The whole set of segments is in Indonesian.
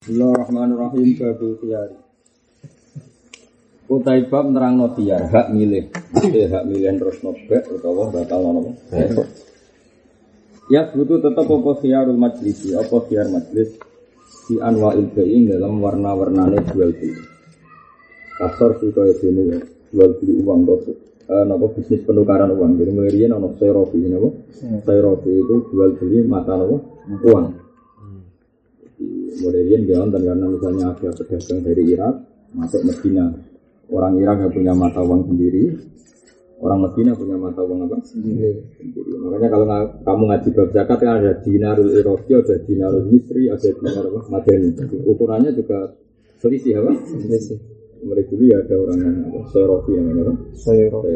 Bismillahirrahmanirrahim Babu khiyari. Utai bab nerang tiar hak milih. Jadi hak milih terus nobek utawa batal nopo Ya butuh tetap apa khiyarul majlisi? Apa khiyar majlis? Di anwa ilbain dalam warna-warnane jual beli. Kasar sih kaya sini ya Jual beli uang itu eh, Nopo bisnis penukaran uang. Jadi mulai dia nopo serofi nopo Serofi itu jual beli mata nopo uang modern dia nonton karena misalnya ada pedagang dari Irak masuk Medina. Orang Irak yang punya mata uang sendiri. Orang Medina punya mata uang apa? Sendiri, sendiri. makanya kalau kamu ngaji bab zakat kan ada dinarul Iraqi ada dinarul Misri ada dinar apa? Madani. Ukurannya juga selisih apa? Selisih. Mereka dulu ya ada orang yang apa? Serofi apa? Serofi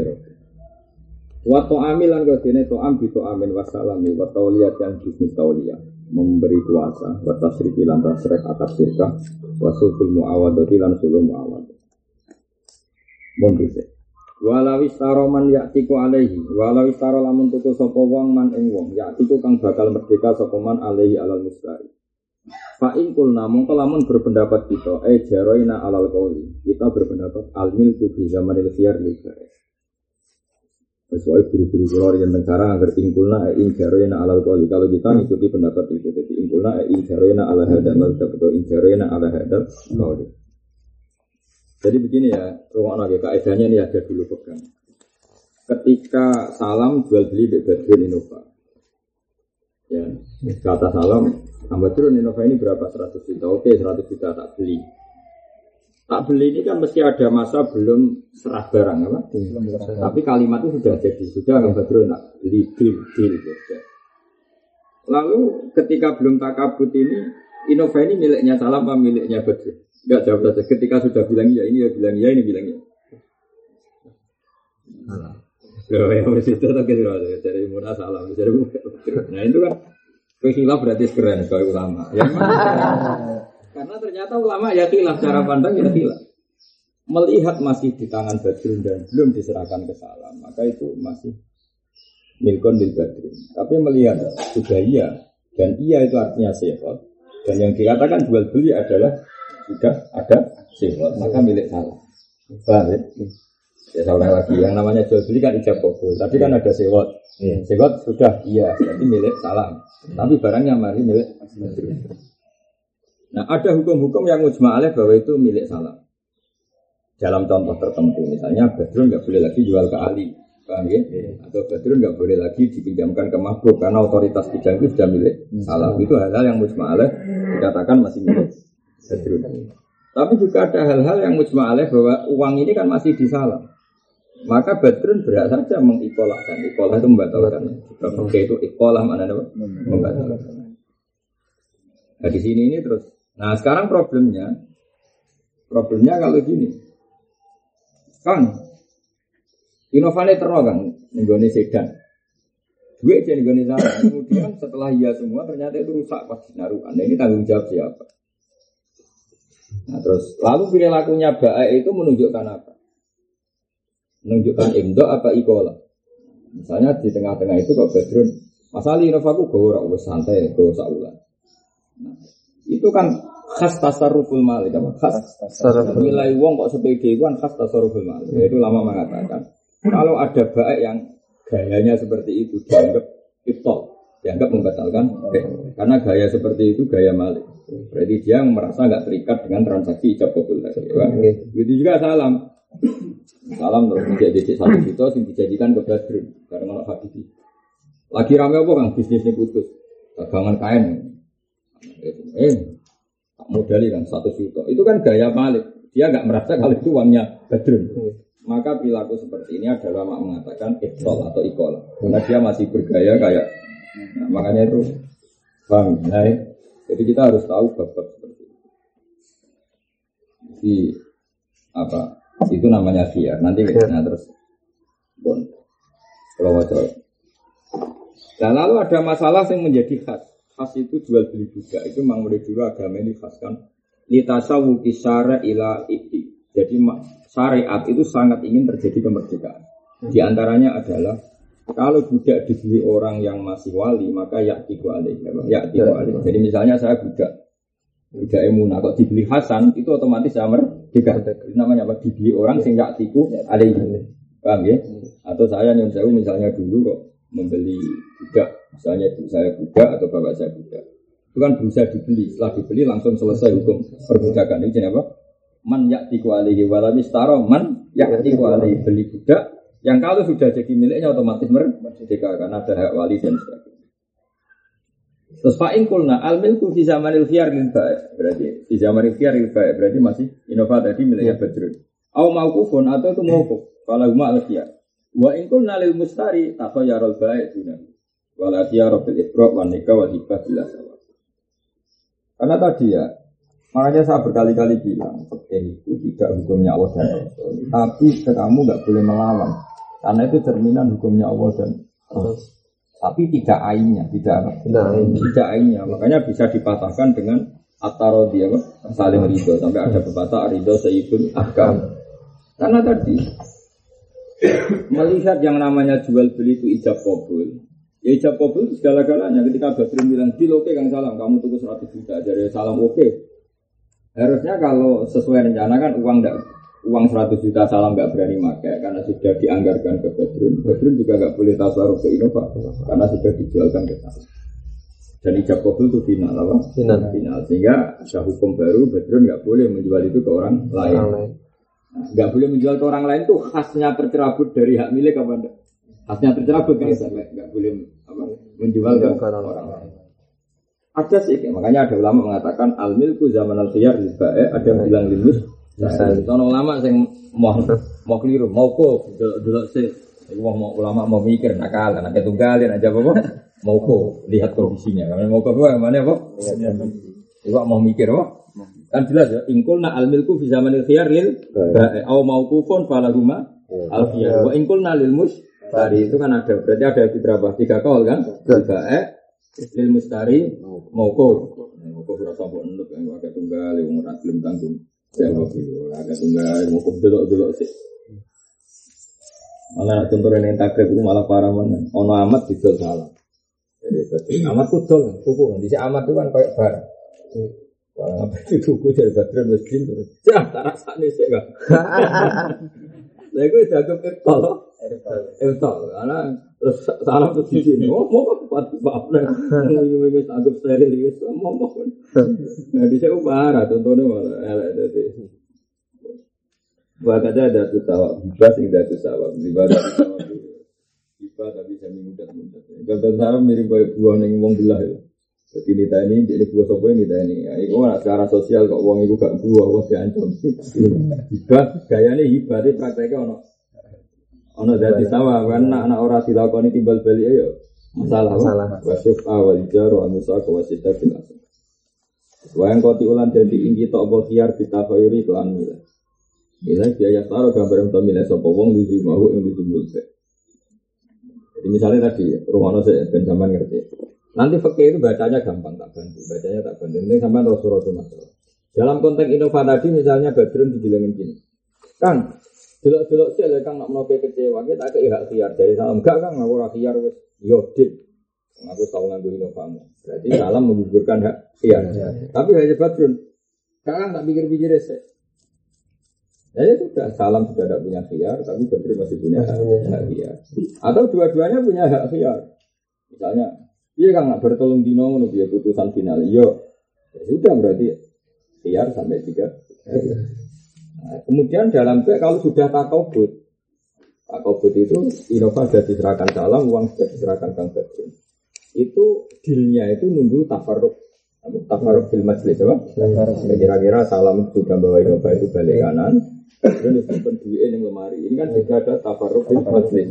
Waktu amilan kau sini to am to amin wasalami waktu lihat yang bisnis tauliah memberi kuasa. Wa tasrifi lan tasrif akad sirkah. Wa sulhul muawadati lan sulhul muawad mun walau istaro man yaktiku alaihi. Walau istaro lamun tuku sapa wong man ing wong. Yaktiku kang bakal merdeka sapa man alaihi alal mustari. Fa in kulna mongko lamun berpendapat kita eh jaroina alal qauli kita berpendapat al milku fi zamanil khiyar li Sesuai guru-guru keluar yang sekarang agar ingkulna e ing jarena alal koli. Kalau kita ngikuti pendapat itu, jadi ingkulna e ing jarena ala hadam mazhab atau ing jarena ala hadam koli. Jadi begini ya, rumah naga kaidahnya ini ada dulu pegang. Ketika salam jual beli di Badrun Innova, ya kata salam, Badrun Innova ini berapa 100 juta? Oke 100 juta tak beli tak beli ini kan mesti ada masa belum serah barang apa? Tapi kalimat itu sudah jadi sudah nggak betul nak beli deal deal gitu. Lalu ketika belum takabut ini Innova ini miliknya salam apa miliknya betul? Enggak jawab saja. Ketika sudah bilang iya ini ya bilang iya ini bilang iya. Loh, ya mesti itu tak kira dari murah salam, dari Nah itu kan kekhilaf berarti keren kalau ulama. Ya, Karena ternyata ulama ya khilaf cara pandang ya khilaf. Melihat masih di tangan Badrun dan belum diserahkan ke Salam, maka itu masih milkon di Badrun. Tapi melihat sudah iya dan iya itu artinya sehat dan yang dikatakan jual beli adalah sudah ada sehat maka milik Salam. Paham ya? Ya sama lagi, yang namanya jual beli kan ijab kabul. Tapi kan ada sewot. Yeah. Sewot sudah iya, berarti milik salam. Tapi barangnya mari milik Badrun. Nah ada hukum-hukum yang mujma bahwa itu milik salam. Dalam contoh tertentu, misalnya Badrun nggak boleh lagi jual ke Ali, paham ya? Atau Badrun nggak boleh lagi dipinjamkan ke makhluk karena otoritas pinjam itu sudah milik salam. Itu hal-hal yang mujma dikatakan masih milik Badrun. Tapi juga ada hal-hal yang mujma bahwa uang ini kan masih di salam. Maka Badrun berat saja mengikolahkan. Ikolah itu membatalkan. Oke itu ikolah mana apa? Membatalkan. Nah di sini ini terus Nah sekarang problemnya, problemnya kalau gini, kan inovasi terus kan, nenggone sedan, gue aja nenggone. Kemudian setelah iya semua ternyata itu rusak pas naruhan. Nah, ini tanggung jawab siapa? Nah terus lalu perilakunya baik itu menunjukkan apa? Menunjukkan imdo apa ikola? Misalnya di tengah-tengah itu kok Badrun, masalah inovaku gue santai, gue saulan. Nah, itu kan khas tasarruful malik apa? Khas tasarruful nilai wong kok sepede itu kan khas tasarruful malik. Itu lama mengatakan. Kalau ada baik yang gayanya seperti itu dianggap iftol dianggap membatalkan karena gaya seperti itu gaya malik. Berarti dia merasa nggak terikat dengan transaksi ijab kabul tadi ya, itu juga salam. Salam terus menjadi satu juta yang dijadikan ke Badrun karena habis. Lagi rame apa kan bisnisnya putus. Dagangan kain Eh, tak modali kan satu juta. Itu kan gaya Malik. Dia nggak merasa kalau itu uangnya Badrun. Maka perilaku seperti ini adalah mak mengatakan ikol atau ikol. Karena dia masih bergaya kayak nah, makanya itu bang. Nah, jadi kita harus tahu bab-bab seperti itu. Jadi apa? Itu namanya biar. Nanti nah, terus bon. Kalau Nah, lalu ada masalah yang menjadi khas khas itu jual beli juga. Itu memang mulai dulu agama ini khas kan. Litasawuki syara ila ikti jadi syariat itu sangat ingin terjadi kemerdekaan. Di antaranya adalah kalau budak dibeli orang yang masih wali maka yaktiku alih ya, yaktiku alih jadi misalnya saya budak. Budak emunah kok dibeli Hasan itu otomatis ya merdeka. Namanya apa? Dibeli orang sing yaktiku ini. Paham ya? Atau saya nyun sewu misalnya dulu kok membeli budak, misalnya ibu saya budak atau bapak saya budak. Itu kan bisa dibeli, setelah dibeli langsung selesai hukum perbudakan. Itu apa? Man yaktiku alaihi walamis taro man yaktiku alaihi beli budak yang kalau sudah jadi miliknya otomatis merdeka karena ada hak wali dan sebagainya. Terus fa'in kulna al milku fi zamanil khiyar lil berarti di zamanil khiyar lil berarti masih inova tadi miliknya Badrun. Au kufun atau itu mauquf kalau huma al khiyar. Wa in kulna lil mustari takhayyarul ba'i dunan. Wala khiyar bil ibra wa nikah wa hibah bila sawa. Karena tadi ya, makanya saya berkali-kali bilang, seperti itu tidak hukumnya Allah dan Rasul. Tapi kamu nggak boleh melawan, karena itu cerminan hukumnya Allah dan Rasul tapi tidak ainnya, tidak Nah, tidak ainnya. Makanya bisa dipatahkan dengan atarodi apa? Saling ridho sampai ada pepatah ridho sayyidul akam. Karena tadi melihat yang namanya jual beli itu ijab kabul. Ya ijab kabul segala-galanya. Ketika Badrun bilang, di oke Kang Salam, kamu tunggu 100 juta. Jadi salam oke. Harusnya kalau sesuai rencana kan uang tidak uang 100 juta salam nggak berani pakai karena sudah dianggarkan ke Badrun. Badrun juga nggak boleh tasarruf ke Innova karena sudah dijualkan ke sana. Dan ijab kabul itu final apa? Final. final. Sehingga ada hukum baru Badrun nggak boleh menjual itu ke orang lain. Nah, nggak boleh menjual ke orang lain tuh khasnya tercerabut dari hak milik apa enggak? Khasnya tercerabut kan nggak boleh menjual ke orang lain. Ada sih, makanya ada ulama mengatakan al milku zaman al khiyar ada yang bilang limus Sono ulama sing mau mau keliru, mau kok dulu sih. Wong mau ulama mau mikir nakal, nak tunggalin aja apa mau kok lihat kondisinya. Karena mau kok mana apa? Iwa mau mikir apa? Kan jelas ya, ingkul na al milku fi zamanil khiyar lil au mau kupon fala huma al khiyar. Wa ingkul na lil mus tadi itu kan ada berarti ada berapa tiga kol kan? Tiga eh lil mustari. Mau kok rasa mbok enduk yang agak tunggal yang ora gelem tanggung. Ya agak tunggal mau kok delok-delok sih. Malah contoh ini takrib itu malah parah mana. Ono amat itu salah. Jadi amat kudol, kuku. Di amat itu kan kayak bar. Wah, apa itu tuku dari baterai mesin terus. Ya, tak rasa nih sih kan. Lah gue jago irtol. Irtol. Karena terus salah terus di sini. Bab lah. Ini wis anggap steril wis ngomong. Nah, di saya parah contohnya malah elek. Bahkan ada tuh tawa, bebas tidak tuh tawa, ibadah tawa Ibadah tapi saya mudah-mudah. Kalau saya mirip kayak buah nih ngomong belah itu. Jadi nita ini, jadi buah sopo ini nita ini. Ya, secara sosial kok uang itu gak buah, wah diancam. Hibah, gayanya hibah, itu prakteknya ono. Ono dari sama, kan anak-anak orang dilakoni timbal balik ayo. Masalah, masalah. Wasyuf awal jaru anusa kewasita bilas. Wayang koti ulan jadi ingki tok apa khiar kita kelan milah. Milah biaya taruh gambar untuk milah sopo wong di mau yang ditumbul Jadi misalnya tadi, rumah saya ben zaman ngerti. Nanti fakir itu bacanya gampang tak bantu, bacanya tak bantu. Ini sama Rasul-Rasul masalah. Dalam konteks Innova tadi misalnya Badrun dibilangin gini, Kang, delok-delok sih lah Kang nak kecewa, kita ke hak siar dari salam. Enggak Kang, aku ora siar wis yodit. Aku tahu nganggo Innovamu. Berarti salam menggugurkan hak siar. Ya. Tapi hanya Badrun, Kang tak pikir-pikir sih. Ya, ya sudah, salam sudah tidak punya siar, tapi Badrun masih punya hak, hak siar. Atau dua-duanya punya hak siar. Misalnya, Iya kan nggak bertolong dino ngono dia putusan final. Yo, iya. ya sudah berarti biar sampai tiga. Nah, kemudian dalam kalau sudah takobut, takobut itu Innova sudah diserahkan salam, uang sudah diserahkan Kang Badrun. Itu dealnya itu nunggu tafaruk tafaruk film majlis apa? Kira-kira salam sudah bawa Innova itu balik kanan, dan disimpan duit yang lemari. Ini kan juga ada tafaruk film majlis.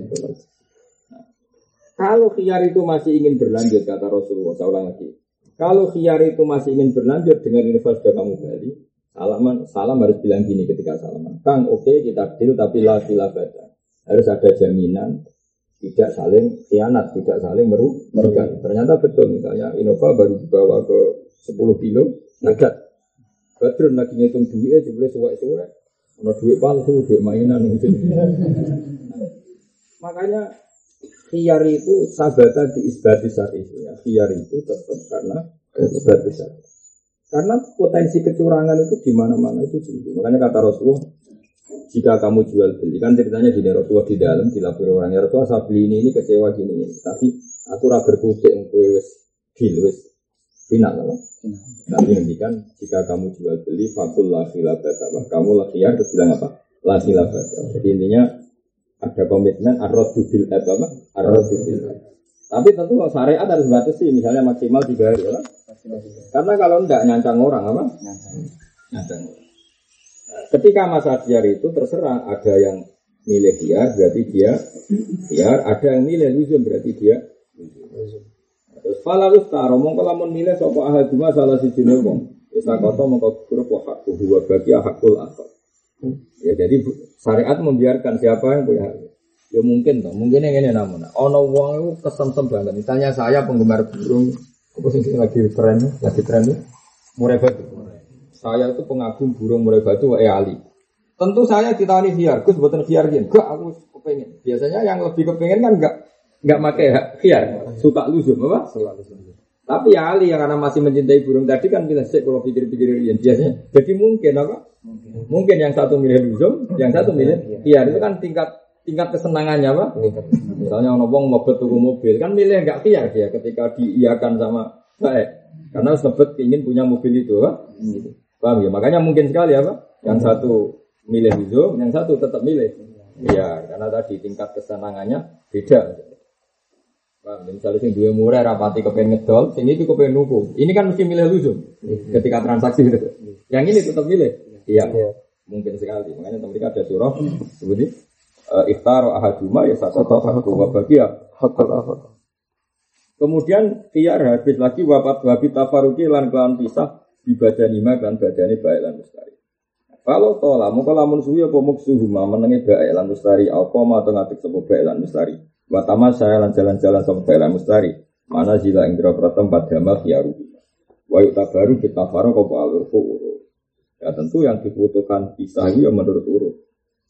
Kalau khiyar itu masih ingin berlanjut, kata Rasulullah, saya ulang lagi. Kalau khiyar itu masih ingin berlanjut dengan info sudah kamu beli, salaman, salam harus bilang gini ketika salaman. Kang, oke okay, kita deal, tapi la baca. Harus ada jaminan, tidak saling khianat, tidak saling merugikan. Ternyata betul, misalnya Innova baru dibawa ke 10 kilo, nagat. Badrun lagi ngitung duitnya, jumlah suwek-suwek. Ada duit palsu, duit mainan. Gitu. Makanya Khiyar itu sabata di isbati itu ya. Khiyar itu tetap karena isbati syari. Karena potensi kecurangan itu di mana-mana itu tinggi. Makanya kata Rasulullah, jika kamu jual beli, kan ceritanya di Rasulullah di dalam dilapor orang ya Rasulullah saya beli ini ini kecewa gini, ini. tapi aku rabar berkutik kue wes deal wes final apa? Nanti ngendikan jika kamu jual beli fakul la khilafata, kamu lah terus bilang apa? La khilafata. Jadi intinya ada komitmen arrodu bil apa? Arrodu bil tapi tentu syariat harus sih, misalnya maksimal tiga hari, ya. Karena kalau enggak nyancang orang apa? Nyancang. Ketika masa biar itu terserah ada yang milih biar berarti dia biar, ada yang milih luzum berarti dia Terus falalus taro mongko lamun milih sapa ahad cuma salah si jenis wong. Isa kota mongko grup wa hakku huwa bagi hakul akhir. Ya jadi syariat membiarkan siapa yang punya hak. Ya mungkin toh, mungkin yang ini namun. Ono wong itu kesem-sem banget. Misalnya saya penggemar burung, apa sih lagi tren, lagi tren murai batu. Saya itu pengagum burung murai batu wa ali. Tentu saya ditani biar, Gus buatan biar gini. Gak, aku kepengen. Biasanya yang lebih kepengen kan enggak enggak pakai biar, suka luzum apa? Tapi ya Ali yang karena masih mencintai burung tadi kan bilang sih kalau pikir-pikir ini biasanya. Jadi mungkin apa? Mungkin. mungkin yang satu milih luzum, yang satu milih biar itu kan tingkat tingkat kesenangannya apa? Misalnya orang wong mau tuku mobil kan milih nggak kiar dia ketika diiakan sama baik karena sebet ingin punya mobil itu, apa? paham ya? Makanya mungkin sekali apa? Yang satu milih itu, yang satu tetap milih. Iya, karena tadi tingkat kesenangannya beda. Paham? Ya? Misalnya sing dua murah rapati kepengen ngedol, sing itu kepengen nuku. Ini kan mesti milih luzum ketika transaksi itu. Yang ini tetap milih. Iya. Mungkin sekali. Makanya mereka ada surah seperti uh, iftar ahaduma ya satu hakku wa bagia hakul Kemudian tiar habis lagi wafat wabit tafaruki lan kelan pisah di badan lima dan badani baik lan mustari. Kalau tola, muka lamun suwi apa muksuhuma menengi baik lan mustari, apa ma ngatik sebuah baik lan mustari. Watama saya lan jalan-jalan sama baik lan mustari. Mana zila indra damar ya rugi. Wa tabaru kita faro kau alurku Ya tentu yang dibutuhkan pisah ya menurut urut.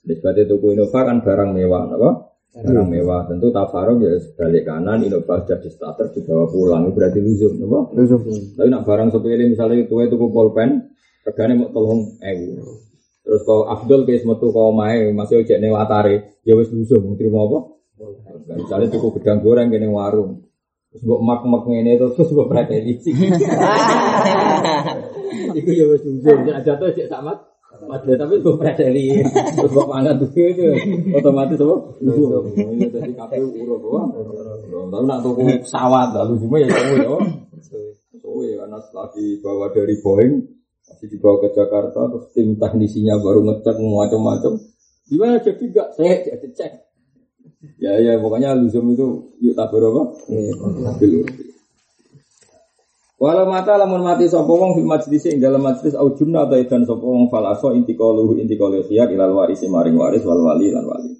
Nisbatnya tuku Innova kan barang mewah, apa? Barang mewah. Tentu tafarok ya sebalik kanan, Innova jadi starter dibawa pulang, berarti luzum, apa? Luzum. Tapi nak barang sepele misalnya itu itu pulpen, regane mau tolong ewu. Terus kau Abdul kayak metu kau main masih ojek nih watare, ya wes luzum, terima apa? Misalnya tuku gedang goreng kene warung, terus buat mak mak ini terus terus buat preteli. Iku ya wes luzum, jatuh cek sama Padahal tapi gue predeli terus gue pangan tuh itu otomatis apa? Ini jadi KPU urut apa? Lalu nak tuku pesawat lalu semua ya tahu ya. So ya karena setelah dibawa dari Boeing masih dibawa ke Jakarta terus tim teknisinya baru ngecek macam-macam. Gimana jadi gak saya jadi cek. Ya ya pokoknya luzum itu yuk tak berapa? Iya. Walau mata lamun mati sapa wong fil majlis ing dalam majlis au junna ta idan sapa wong fal aso intikalu intikalu khiyar ilal waris maring waris wal wali lan wali.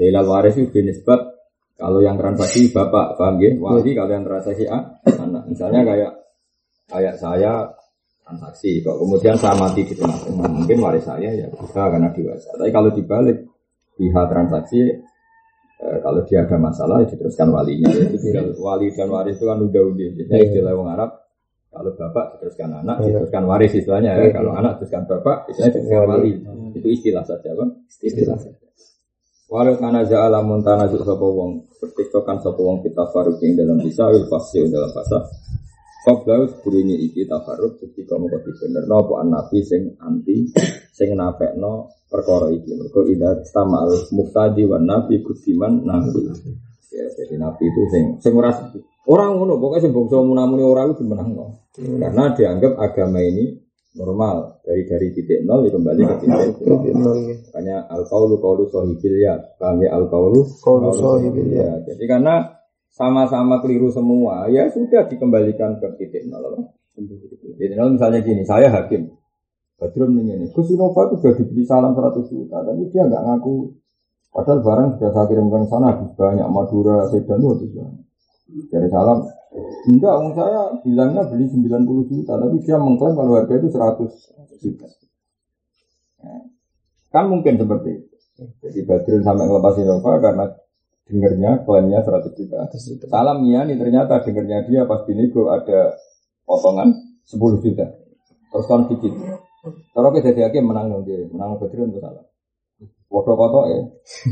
Ya ilal waris itu binisbat kalau yang transaksi bapak paham ya? Wali kalau yang transaksi A anak. Misalnya kayak kayak saya transaksi kok kemudian saya mati di tengah-tengah mungkin waris saya ya bisa karena dewasa. Tapi kalau dibalik pihak transaksi eh, kalau dia ada masalah ya diteruskan walinya ya. wali dan waris itu kan udah udah jadi istilah orang Arab kalau bapak diteruskan anak, ya. diteruskan waris istilahnya ya. Kalau anak diteruskan bapak, istilahnya diteruskan wali. Itu istilah saja, Bang. Istilah saja. Walau kana ja'ala muntana juk sapa wong bertiktokan sapa wong kita faruk ing dalam bisa wil fasih dalam fasa. Qabla sebelumnya iki tafarruq ketika mau bener no apa nabi sing anti sing nafekno perkara iki. Mergo ida sama al muftadi wan nabi kudiman nabi. Ya, jadi nabi itu sing sing ora orang ngono pokoknya sing bangsa munamuni orang itu menang Hmm. Karena dianggap agama ini normal dari dari titik nol kembali ke titik nol. Makanya al kaulu kaulu sohibil ya, kami ya? al kaulu kaulu sohibil ya. Jadi karena sama-sama keliru semua, ya sudah dikembalikan ke titik nol. Titik nol misalnya gini, saya hakim, Badrun ini, Gus Innova itu sudah dibeli salam 100 juta, tapi dia nggak ngaku. Padahal barang sudah saya kirimkan sana banyak Madura, Sedan itu banyak. Dari salam, enggak, om saya bilangnya beli 90 juta, tapi dia mengklaim kalau harga itu 100 juta. Ya. Kan mungkin seperti itu. Jadi Badrun sampai ngelepas Innova karena dengernya klaimnya 100 juta. Salam ini ternyata dengernya dia pas nego ada potongan 10 juta. Terus kon dikit. Cara kita jadi hakim menang dong dia, menang Badrun itu salah. Foto foto ya,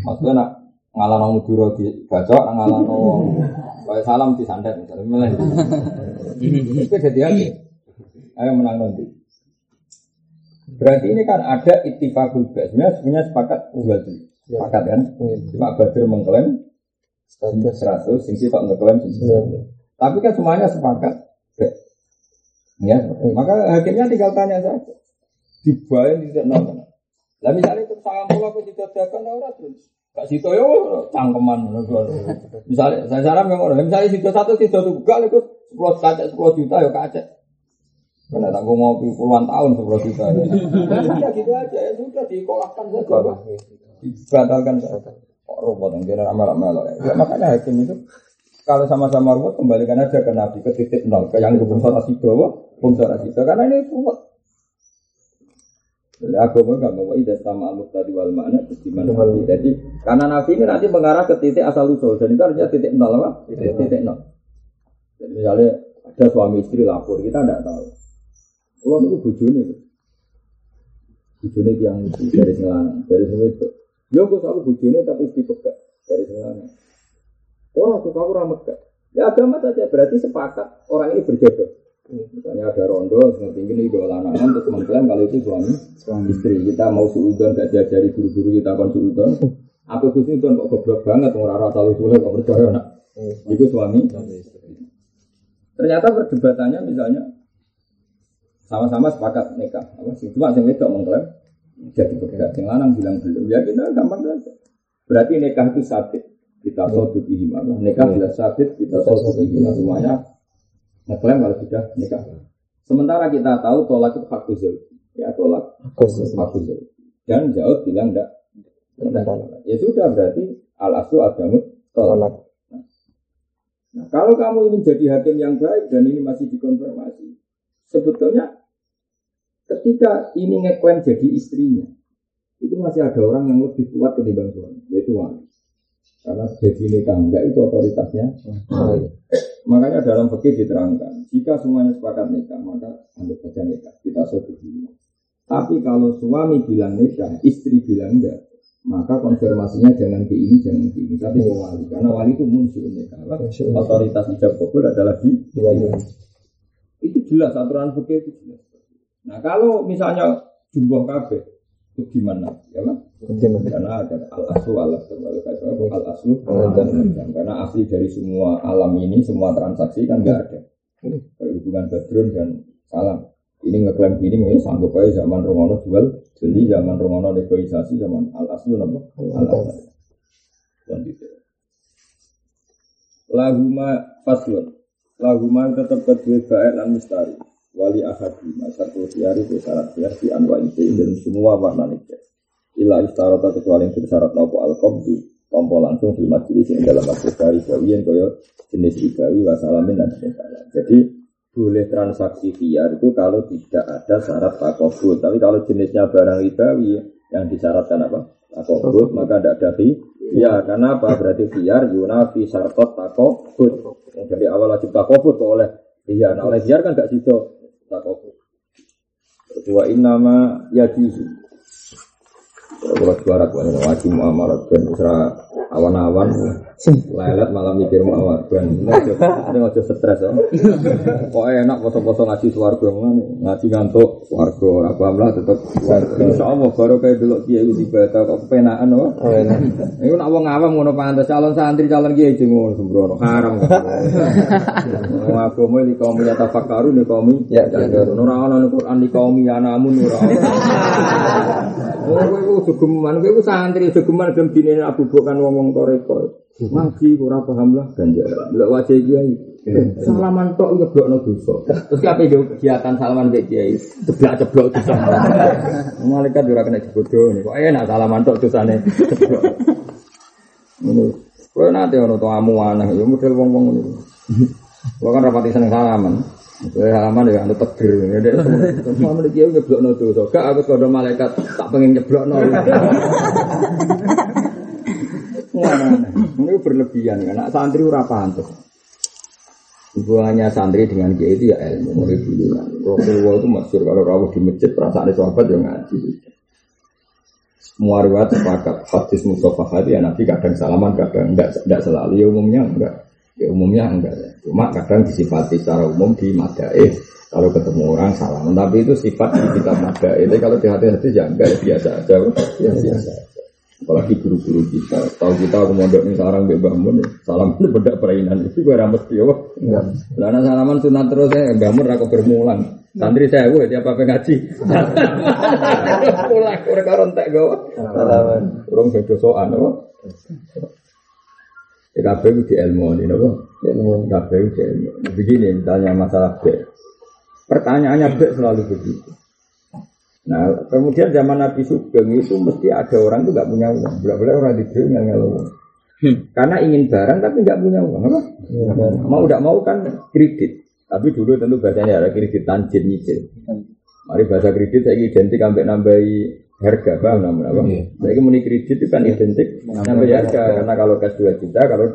maksudnya nak ngalano muduro di bacok, nak ngalano kayak salam di sandet misalnya. Mulai. Itu jadi hakim. Ayo menang nanti. Berarti ini kan ada ittifaqul bas. Sebenarnya sepakat unggal dulu. Sepakat kan? Cuma Badr mengklaim 100, sing sifat mengklaim 100. Tapi kan semuanya sepakat. Ya, maka hakimnya tinggal tanya saja. Dibayar tidak nol. Lah misalnya itu sangat mula aku didadakan orang terus. Gak situ ya cangkeman. Misalnya saya saran orang. Misalnya situ satu situ juga itu sepuluh kaca sepuluh juta ya kaca. Karena tak mau puluhan tahun sepuluh juta. Ya gitu aja ya sudah dikolahkan saja. Dibatalkan saja. Kok robot yang dia amal-amal ya. Makanya hakim itu kalau sama-sama ruwet kembalikan aja ke Nabi ke titik nol ke yang bungsa bawah bungsa itu karena ini ruwet. Jadi agama nggak mau ida sama aluk tadi wal makna gimana Jadi karena Nabi ini nanti mengarah ke titik asal usul dan itu artinya titik nol apa? Titik, titik nol. Jadi misalnya ada suami istri lapor kita tidak tahu. Kalau itu bujuni, bujuni yang dari selana dari itu. Ya gue selalu bujuni tapi istri pegang dari selana. Orang suka orang Mekah. Ya agama saja berarti sepakat orang ini berjodoh. Misalnya ada rondo, seperti ini dua lanangan, terus mengklaim kalau itu suami, suami istri. Kita mau suudon, gak diajari guru-guru kita kon suudon. Aku suudon kok goblok banget, orang rata lu sulit kok percaya nak. Itu suami. Ternyata perdebatannya misalnya sama-sama sepakat nikah. Apa sih? Cuma yang itu mengklaim jadi bergerak. Yang lanang bilang belum. Ya kita gampang saja. Berarti nikah itu sabit kita sodu bihima nikah bila sabit kita sodu bihima semuanya ngeklaim kalau sudah nikah. Sementara kita tahu tolak itu hak ya tolak hak dan jauh bilang enggak. Ya sudah berarti al aslu agamu tolak. Nah kalau kamu ini jadi hakim yang baik dan ini masih dikonfirmasi sebetulnya ketika ini ngeklaim jadi istrinya itu masih ada orang yang lebih kuat ketimbang suami yaitu wali karena jadi nikah enggak itu otoritasnya. Oh. Makanya dalam fikih diterangkan, jika semuanya sepakat nikah, maka anggap saja nikah. Kita setuju. Tapi kalau suami bilang nikah, istri bilang enggak, maka konfirmasinya jangan ke ini, jangan ke ini, tapi ke wali. Karena wali itu muncul nikah. Otoritas ijab kabul adalah di wali. Itu jelas aturan fikih itu jelas. Nah kalau misalnya jumlah kabeh, itu gimana? Ya kan? Karena ada al aslu al aslu al aslu karena asli dari semua alam ini semua transaksi kan nggak ada. Kayak hubungan badrun dan salam. Ini ngeklaim ini ini sanggup aja zaman Romono jual beli zaman Romono negosiasi zaman al aslu nama al aslu laguma faslun laguma tetap kedua baik dan mistari wali ahadi masa tiari syarat di anwa itu dan semua warna nikah Ila istarota kecuali yang bersyarat nopo al di langsung di majelis yang dalam majelis dari bawian koyo jenis ribawi wasalamin dan jenis salam. Jadi boleh transaksi biar itu kalau tidak ada syarat takobut. Tapi kalau jenisnya barang ribawi yang disyaratkan apa? Takobut maka tidak ada Ya, karena apa? Berarti biar yunafi syaratot takobut. Yang dari awal wajib takobut oleh biar. Nah, oleh biar kan gak sido takobut. Dua inama ya kalau suara nih wajib muamalat dan usra awan-awan lelet malam mikir muamalat dan ini usah stres ya. Kok enak foto-foto ngaji suarga ngaji ngantuk suarga apa lah tetap suarga. Insya Allah baru kayak dulu dia di baca kok kepenaan loh. Ini nak wong awam ngono pantas calon santri calon kiai aja ngono sembrono haram. Wong agama di kaum ya tafakkaru di kaum ya ora ana Quran di kaum ya namun ora. Oh, kowe sugeman, kowe santri sugeman gelem dinene Abu Bakar ngomong toreko. Ngaji ora paham lah ganjaran. Lek wajah kiai. Salaman tok nyeblokno dosa. Terus kabeh yo kegiatan salaman mbek kiai, ceblok-ceblok dosa. Malaikat ora kena dibodoh kok enak salaman tok dosane ceblok. Ngono. Kowe nate ono tamu aneh yo model wong-wong ngono. Kok kan rapati seneng salaman. Kowe halaman ya anu tegir. Nek semua mriki yo nyeblokno dosa. Gak aku kodo malaikat tak pengen nyeblokno. Ini berlebihan. Nak santri ora pantes. Hubungannya santri dengan kiai itu ya ilmu mulai dulu kan. Rasulullah itu masyur kalau rawuh di masjid perasaan sahabat yang ngaji. Semua riwayat sepakat hadis Mustafa hadi ya Nabi kadang salaman kadang enggak enggak selalu ya umumnya enggak ya umumnya enggak ya. Cuma kadang disifati secara umum di madaih kalau ketemu orang salam tapi itu sifat di kitab itu kalau di hati-hati ya enggak ya biasa aja ya biasa apalagi guru-guru kita. Tahu kita aku mondok ini sekarang mbak bangun salam itu beda perainan itu gue ramet ya karena salaman sunat terus ya bangun aku bermulang. Santri saya gue tiap apa ngaji. Pulang kurang karontek gue salaman. Kurang beda soal apa? Ya kabeh di ilmu ini. Ilmu. Kabeh di ilmu. Begini misalnya masalah B. Pertanyaannya B selalu begitu. Nah, kemudian zaman Nabi Sugeng itu mesti ada orang tuh nggak punya uang. Boleh-boleh orang di nggak nggak uang. Hmm. Karena ingin barang tapi nggak punya uang, apa? Ya, mau tidak mau kan kredit. Tapi dulu tentu bahasanya ada kredit tanjin nyicil. Mari bahasa kredit saya identik sampai nambahi harga, paham namun apa? Ya. Saya kemuni kredit itu kan identik nambahi harga. Karena kalau cash 2 juta, kalau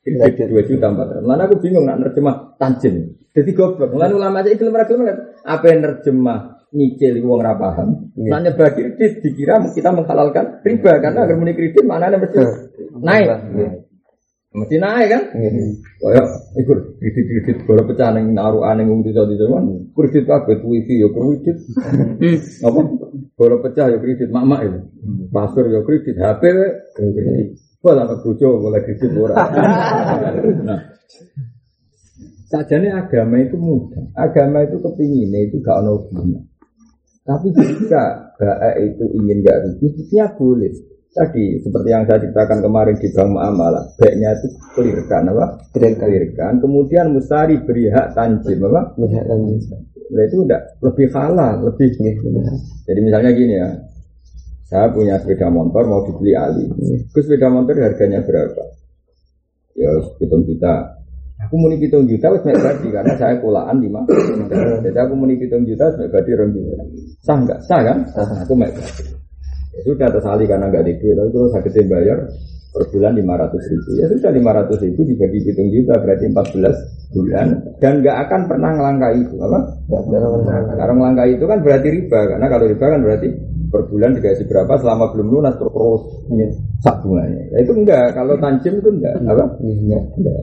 kredit 2 juta 400. Lalu aku bingung nak nerjemah tanjin. Jadi goblok. Lalu ulama saya itu apa yang nerjemah nyicil uang ora paham. Yeah. Nanya bagi kredit dikira kita menghalalkan riba karena agar muni kredit mana ada mesti naik. Yeah. Mesti naik kan? Kayak ikut kredit kredit kalau pecah neng naruh aneh ngomong di di zaman kredit apa wifi ya kredit apa kalau pecah ya kredit mak mak itu pasur ya kredit HP kredit. Wah, bojo boleh kredit ora. Nah, Sajane agama itu mudah. Agama itu kepinginnya itu gak ono guna. Tapi jika baik itu ingin gak rugi, ya boleh. Tadi seperti yang saya ceritakan kemarin di Bank Muamalah, baiknya itu kelirkan apa? Kelirkan. Kemudian mustari beri hak tanjim apa? Hak tanjim. Nah, itu udah lebih halal, lebih. Ya, Jadi misalnya gini ya, saya punya sepeda motor mau dibeli Ali. Terus sepeda motor harganya berapa? Ya hitung kita Aku muni pitung juta wis mek badi karena saya kulaan lima. Jadi aku muni pitung juta wis mek badi rong juta. Sah enggak? Sah kan? Sah. Aku mek badi. Ya sudah tersali karena enggak di duit, terus sakitnya bayar per bulan lima ratus ribu. Ya sudah lima ratus ribu dibagi pitung juta berarti empat belas bulan dan nggak akan pernah ngelangkai itu apa? Karena ngelangkai itu kan berarti riba karena kalau riba kan berarti per bulan dikasih berapa selama belum lunas terus ini sak bunganya. Nah, itu enggak kalau tanjim itu enggak apa? Enggak. enggak.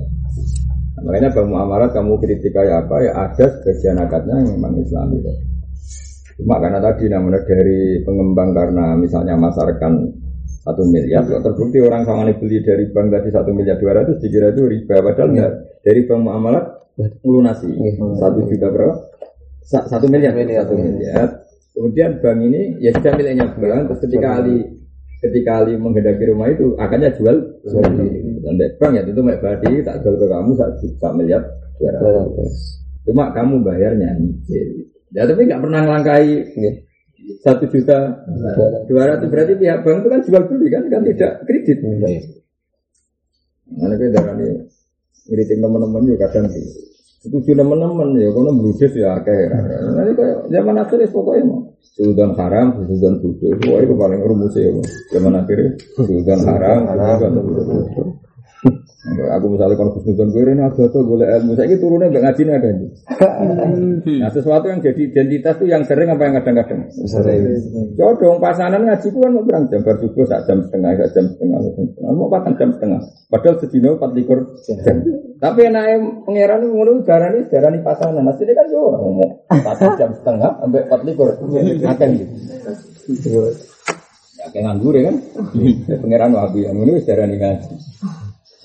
Makanya bang Muamarat kamu kritik kayak apa ya ada sebagian akadnya yang memang Islami. Ya. Cuma karena tadi namanya dari pengembang karena misalnya masarkan satu miliar, kalau terbukti orang sama beli dari bank tadi satu miliar dua ratus dikira itu riba, padahal enggak dari bank muamalat melunasi satu juta berapa? Satu miliar, satu miliar. Kemudian bank ini ya sudah miliknya bank, terus ketika Ali ketika Ali menghendaki rumah itu akannya jual dan bank ya tentu badi tak jual ke kamu satu juta miliar dua ratus cuma kamu bayarnya nyicil. Ya tapi nggak pernah ngelangkai satu juta. Dua ratus berarti pihak bank itu kan jual beli kan kan tidak kredit. Mana kita darah ini ngiritin teman-teman juga kadang sih setuju teman-teman ya kalau meludes ya akhirnya nanti kayak zaman akhir pokoknya mau Sudan haram, sudan bodoh. Wah itu paling rumus ya. Zaman akhirnya sudan haram, sudan bodoh. Aku misalnya kon khusnudon gue ini agak tuh boleh ilmu. Saya turunnya nggak ngaji ada nih. Nah sesuatu yang jadi identitas tuh yang sering apa yang kadang-kadang. Sering. Codong pasangan ngaji itu kan mau berang jam bersubuh saat jam setengah, saat jam setengah, mau patang jam setengah. Padahal sedino empat likur jam. Tapi enak pangeran ngono darani darani pasangan. Nah sini kan yo ngomong satu jam setengah sampai empat likur. Akan gitu. Ya kayak nganggur ya kan. Pangeran wahabi yang ini darani ngaji.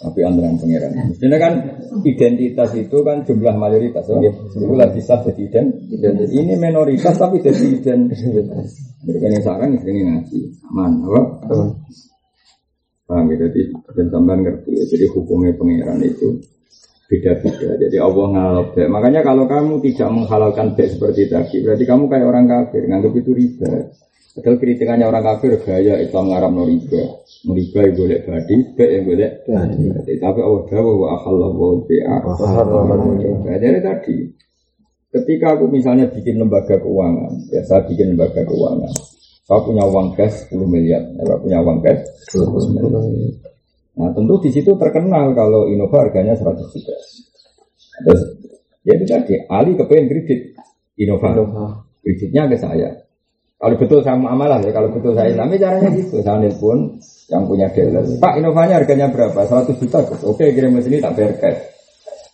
Tapi antara pangeran. Mestinya kan identitas itu kan jumlah mayoritas. Oh? Itu lagi sah jadi identitas. Ini minoritas tapi jadi identitas. Mereka yang sekarang ini ngaji. Aman, apa? Paham ya? Jadi dan sampean ngerti ya. Jadi hukumnya pangeran itu beda-beda. Jadi Allah ngalap Makanya kalau kamu tidak menghalalkan bek seperti tadi, berarti kamu kayak orang kafir, nganggap itu riba. Padahal kritikannya orang kafir gaya Islam ngarap no riba. Riba yang boleh badi, bek yang boleh badi. Tapi Allah dawa wa akhallah wa bi'a. Jadi tadi, ketika aku misalnya bikin lembaga keuangan, ya saya bikin lembaga keuangan. Saya punya uang cash 10 miliar, saya punya uang cash 10 miliar. Nah tentu di situ terkenal kalau Innova harganya 100 juta. Terus ya itu tadi Ali kepengen kredit Innova. Kreditnya ke saya. Kalau betul sama amalah ya, kalau betul saya Islami caranya gitu. Saya pun yang punya dealer. Pak Innovanya harganya berapa? 100 juta. Oke kirim ke sini tak bayar cash.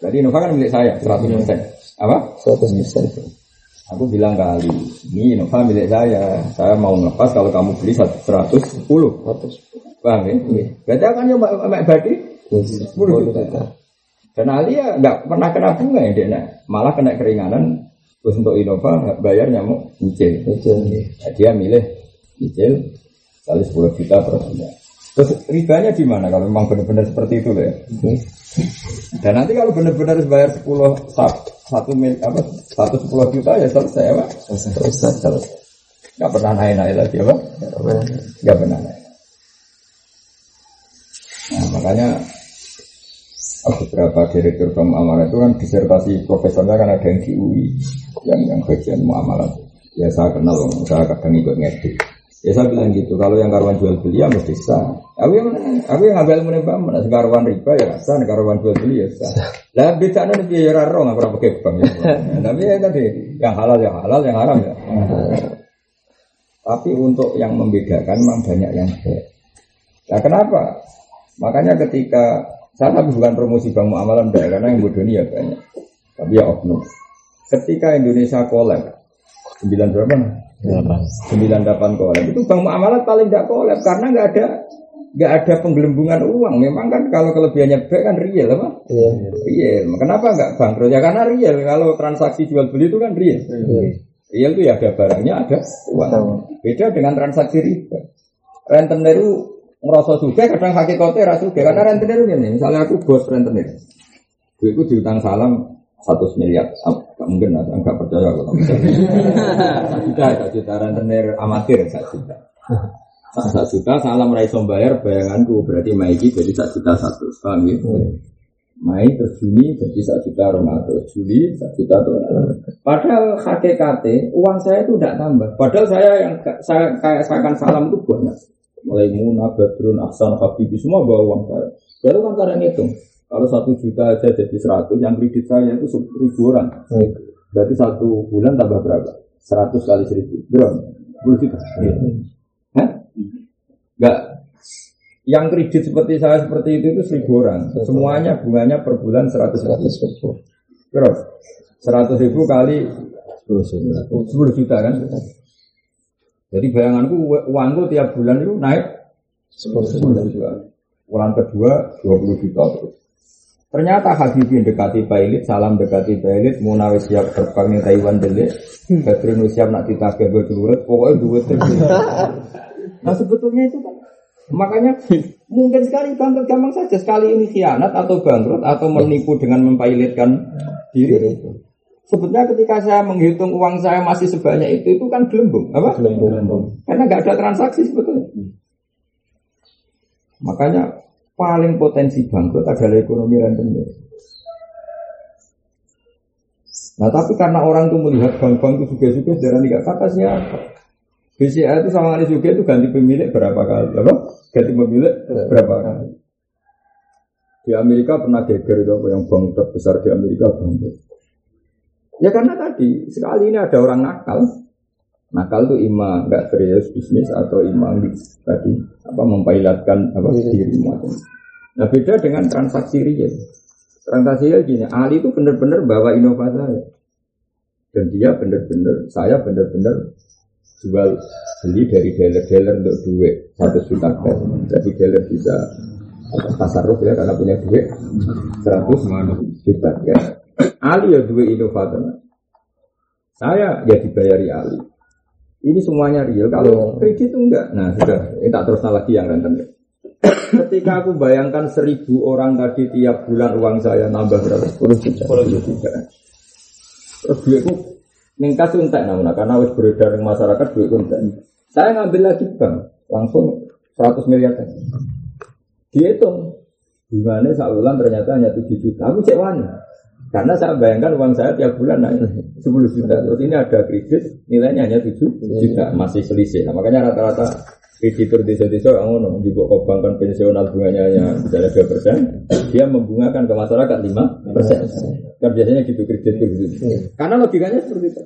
Jadi Innova kan milik saya 100 persen. Apa? 100 persen. Aku bilang ke Ali, ini Innova milik saya. Saya mau ngelepas kalau kamu beli 110. 100. Paham ya? Berarti akan yang Mbak Badi 10 juta. Dan Ali ya nggak pernah kena bunga ya dia, malah kena keringanan. Terus untuk Innova bayarnya mau nyicil. Nah, dia milih nyicil kali 10 juta per bulan. Terus ribanya di mana kalau memang benar-benar seperti itu ya? Dan nanti kalau benar-benar bayar 10 satu mil apa satu sepuluh juta ya selesai apa? Selesai. selesai. Gak pernah naik-naik lagi apa? Gak pernah naik. Nah, makanya beberapa direktur muamalah itu kan disertasi profesornya kan ada yang di UI yang yang bagian muamalah ya saya kenal saya kadang ikut ngedit. Ya saya bilang gitu kalau yang karuan jual beli ya mesti sah. Aku yang aku yang ngambil menembak mana karuan riba ya sah karuan jual beli ya sah. Lah beda nih biaya raro nggak pernah pakai bank ya. Tapi ya tadi yang halal yang halal yang haram ya. Tapi untuk yang membedakan memang banyak yang baik. Nah kenapa? Makanya ketika saya tapi bukan promosi bank muamalah enggak, karena yang bodoh ini ya banyak. Tapi ya oknum. Ketika Indonesia kolab, sembilan berapa? Sembilan delapan kolab. Itu bank muamalah paling tidak kolab karena nggak ada nggak ada penggelembungan uang. Memang kan kalau kelebihannya B kan real apa? Iya. Real. Kenapa nggak bangkrut? Ya karena real. Kalau transaksi jual beli itu kan real. Real, real itu ya ada barangnya, ada uang. Beda dengan transaksi riba. Rentenir itu ngerasa juga kadang hakikatnya rasa juga karena rentenir ini misalnya aku bos rentenir. Duitku diutang salam satu miliar. Nggak mungkin lah nggak percaya kalau satu juta satu juta rentenir amatir satu juta. Satu juta salam raiso bayar bayanganku berarti maiki jadi satu juta satu paham ya? Mei terus Juni jadi satu juta Ramadan Juli satu juta Padahal hakikatnya uang saya itu tidak tambah. Padahal saya yang saya kayak saya akan salam itu banyak mulai Muna, Badrun, Aksan, Habibi semua bawa uang saya. Baru kan karena ngitung. Kalau satu juta aja jadi seratus, yang kredit saya itu ribu orang. Hmm. Berarti satu bulan tambah berapa? Seratus kali seribu. Berapa? Sepuluh juta. Hmm. Hah? Enggak. Yang kredit seperti saya seperti itu itu seribu orang. Semuanya bunganya per bulan seratus ribu. Berapa? Seratus ribu kali sepuluh juta kan? Jadi bayanganku uangku tiap bulan itu naik 10 juta. Bulan kedua 20 juta terus. Ternyata Habibie dekati Bailit, salam dekati Bailit, Muna siap terbang nih Taiwan delik, Badrun siap nak ditagih dulu, pokoknya dua terus. Nah sebetulnya itu kan, makanya mungkin sekali bangkrut gampang saja sekali ini khianat atau bangkrut atau menipu dengan mempailitkan diri itu. Sebetulnya ketika saya menghitung uang saya masih sebanyak itu, itu kan gelembung, apa? Gelembung. Karena nggak ada transaksi sebetulnya. Hmm. Makanya paling potensi bangkrut adalah ekonomi rentenir. Nah tapi karena orang itu melihat bank-bank itu juga-juga darah nggak kata siapa. BCA itu sama kali juga itu ganti pemilik berapa kali, apa? Ganti pemilik berapa kali. Di Amerika pernah geger itu yang bank terbesar di Amerika bangkrut. Ya karena tadi sekali ini ada orang nakal. Nakal itu ima nggak serius bisnis atau ima tadi apa mempailatkan apa iya. diri macam. Nah beda dengan transaksi real. Transaksi real gini, Ali itu benar-benar bawa inovasi saya. Dan dia benar-benar, saya benar-benar jual beli dari dealer-dealer untuk duit satu juta cash. Jadi dealer bisa pasar ya karena punya duit seratus juta ya. Ali ya dua inovator. Saya ya dibayari Ali. Ini semuanya real. Kalau kredit itu enggak. Nah sudah, ini tak terus lagi yang renten. Ketika aku bayangkan seribu orang tadi tiap bulan uang saya nambah berapa? Sepuluh juta. Sepuluh juta. Terus duitku ningkat entek nah, karena harus beredar di masyarakat duitku entek. Saya ngambil lagi bank langsung 100 miliar. Dihitung bunganya saluran ternyata hanya 7 juta. Aku cek wani. Karena saya bayangkan uang saya tiap bulan naik 10 juta. Terus ini ada kredit nilainya hanya 7 juta. Masih selisih. Nah, makanya rata-rata kreditur desa-desa ngono juga kok bank konvensional bunganya hanya misalnya dua persen, dia membungakan ke masyarakat lima persen. Kan biasanya gitu kreditur gitu. Karena logikanya seperti itu.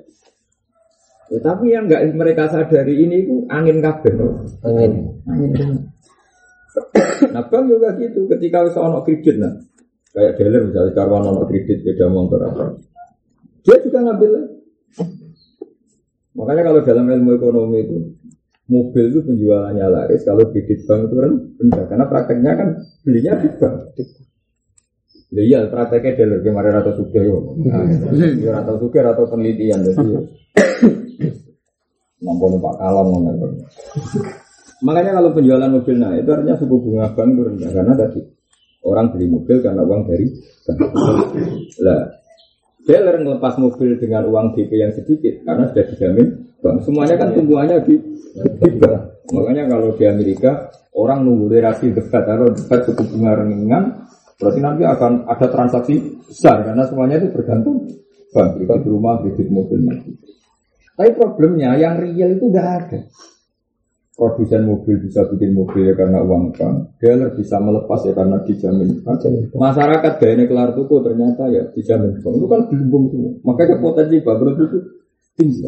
Ya, tapi yang nggak mereka sadari ini itu angin kabel. Angin. Angin. nah bank juga gitu. Ketika bisa ono kredit nah, kayak dealer misalnya karwan ono kredit beda motor apa, dia juga ngambil. Makanya kalau dalam ilmu ekonomi itu mobil itu penjualannya laris kalau kredit bank itu kan rendah karena prakteknya kan belinya di bank. Iya prakteknya dealer kemarin atau suka yo. Nah, atau suka atau penelitian jadi Nampun Pak Kalam. Makanya kalau penjualan mobil nah itu artinya suku bunga bank itu rendah karena tadi orang beli mobil karena uang dari. Lah, dealer ngelepas mobil dengan uang DP yang sedikit karena sudah dijamin bank. Semuanya kan tumbuhannya di. Makanya kalau di Amerika orang nunggu relasi dekat atau dekat suku bunga ringan berarti nanti akan ada transaksi besar karena semuanya itu bergantung bank. Kita di rumah, kredit mobil. Tapi problemnya yang real itu nggak ada. Produsen mobil bisa bikin mobil ya karena uang bank, dealer bisa melepas ya karena dijamin. Masyarakat gayanya kelar tuku ternyata ya dijamin. Itu kan belum semua. Makanya potensi bangkrut itu tinggi.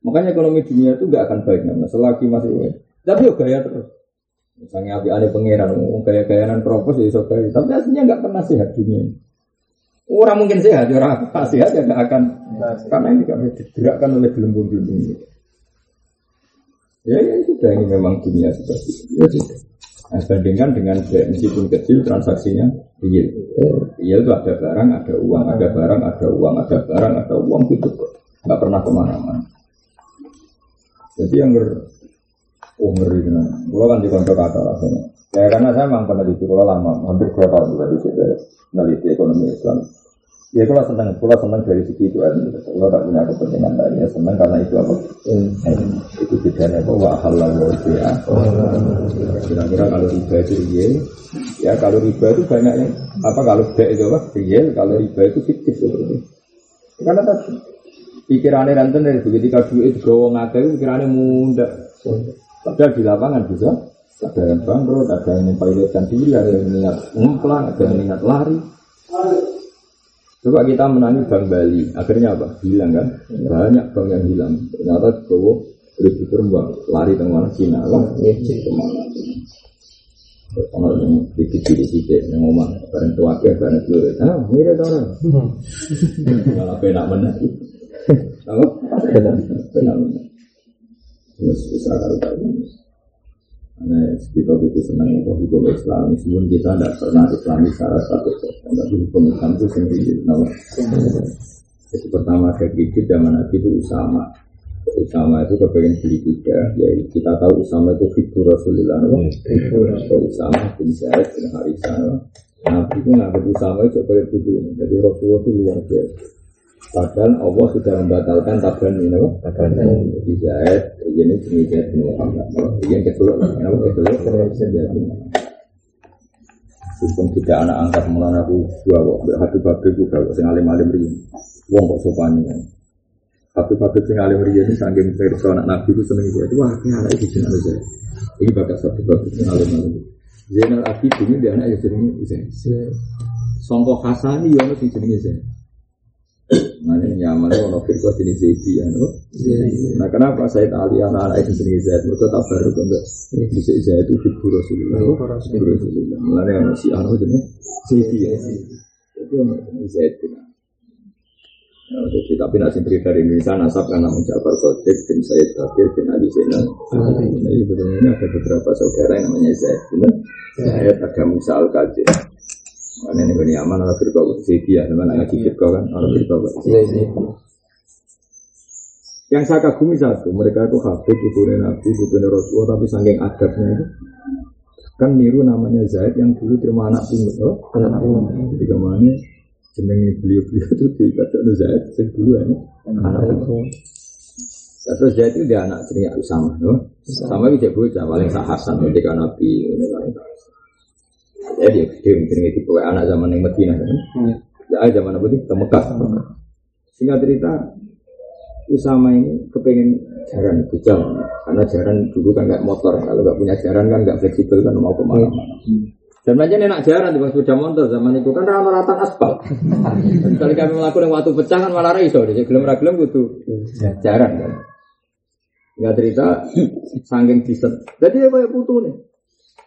Makanya ekonomi dunia itu nggak akan baik namanya selagi masih baik. Tapi ya gaya terus. Misalnya api ada pangeran, gaya-gayaan propos ya gaya. Tapi aslinya nggak pernah sehat dunia. Orang mungkin sehat, orang sehat ya nggak akan karena ini kan digerakkan oleh gelembung-gelembung ini. Ya, ya sudah ini memang dunia seperti itu. Ya, sudah. Nah, bandingkan dengan meskipun kecil transaksinya real. Real itu ada barang, ada uang, ada barang, ada uang, ada barang, ada uang gitu. Nggak pernah ke mana-mana. Jadi yang ber, oh ngeri kan. Kalau kan di kantor kata rasanya. Ya karena saya memang pernah di kalau lama, hampir dua tahun juga di situ meneliti ekonomi Islam. Ya kalau senang, kalau senang dari segi itu kan, kalau tidak punya kepentingan lainnya senang karena itu apa? Hmm. Itu bedanya bahwa halal ya. Kira-kira kalau riba itu real, ya kalau riba itu banyak yang apa kalau tidak itu apa? Real, kalau riba itu fiktif seperti Karena tadi pikirannya ranten dari ketika duit itu gawa ngake itu pikirannya muda. Padahal di lapangan bisa ada yang bangkrut, ada yang mempilotkan diri, ada yang niat ngemplang, ada yang niat lari. Coba kita menangi Bank Bali, akhirnya apa? Hilang kan? Banyak bank yang hilang. Ternyata bawa ribu terbang, lari ke mana Cina lah, ke mana? Kalau yang dikit dikit dikit yang ngomong, bareng tua ke bareng tua, ah mirip orang. Malah penak mana? Apa? Penak, penak mana? Terus bisa kalau Nah, kita butuh senang itu hukum Islam, meskipun kita tidak pernah Islami secara status, tapi hukum Islam itu sendiri. Nama. Jadi pertama ada kredit zaman Nabi itu Usama. Usama itu kepengen beli kuda, ya kita tahu Usama itu figur Rasulullah, no? figur Usama bin Zaid bin Harisah. Nabi itu nggak Usama itu sebagai kudu, jadi Rasulullah itu luar biasa. Padahal Allah sudah membatalkan taban ini, apa? Taban Jadi Zaid, ini jenis Zaid bin Muhammad. Yang kedua, apa kedua? Sumpah tidak anak angkat mulai aku dua kok, hati babek juga, sing alim alim rini. Wong kok sopan ya. Hati babek sing alim rini ini sanggeng versi anak nabi itu seneng dia. Wah, ini anak itu jeneng Zaid. Ini bakat satu babek sing alim alim. Zainal Abidin ini dia anak yang jenenge Zaid. Songkok Hasan ini yang jenenge Zaid. Nah ini nyaman itu ono firqah ini Zaidi ya no? Nah kenapa Said Ali anak-anak itu sendiri Zaid? Mereka tak baru kan Bisa Zaid itu figur Rasulullah. Figur Rasulullah. Mulanya ono si Anu jenis Zaidi ya. Jadi ono Zaid Nah, jadi, tapi nasi dari Indonesia nasab kan namun Ja'far Sodik bin Said Bakir bin Ali Zainal. Jadi sebenarnya ada beberapa saudara yang namanya Zaid Zaid. Ada Musa Al Qadir. Karena ini punya aman orang berbau sisi ya, teman ngaji kau kan orang berbau Yang saya kagumi satu, mereka itu habib, ibunya nabi, ibunya rasulullah, tapi saking adabnya itu kan niru namanya Zaid yang dulu terima anak pungut, oh, anak pungut. Jadi ke mana jenengi beliau-beliau itu di kata Zaid, yang dulu ya, anak pungut. Terus Zaid itu dia anak jenenge Usama, no? Sama itu bocah paling sah Hasan ketika Nabi, ini Ya dia gede mungkin itu anak zaman yang Medina kan. Ya zaman apa itu? Mekah. Singkat cerita Usama ini kepengen jaran bujang karena jaran dulu kan nggak motor kalau nggak punya jaran kan nggak fleksibel kan mau ke mana-mana. Dan aja enak jaran di sepeda motor zaman itu kan rata rata aspal. Kalau kami melakukan waktu pecah kan malah raiso, jadi gelem ragilem butuh jaran kan. Nggak cerita sangking diset. Jadi ya kayak putu nih.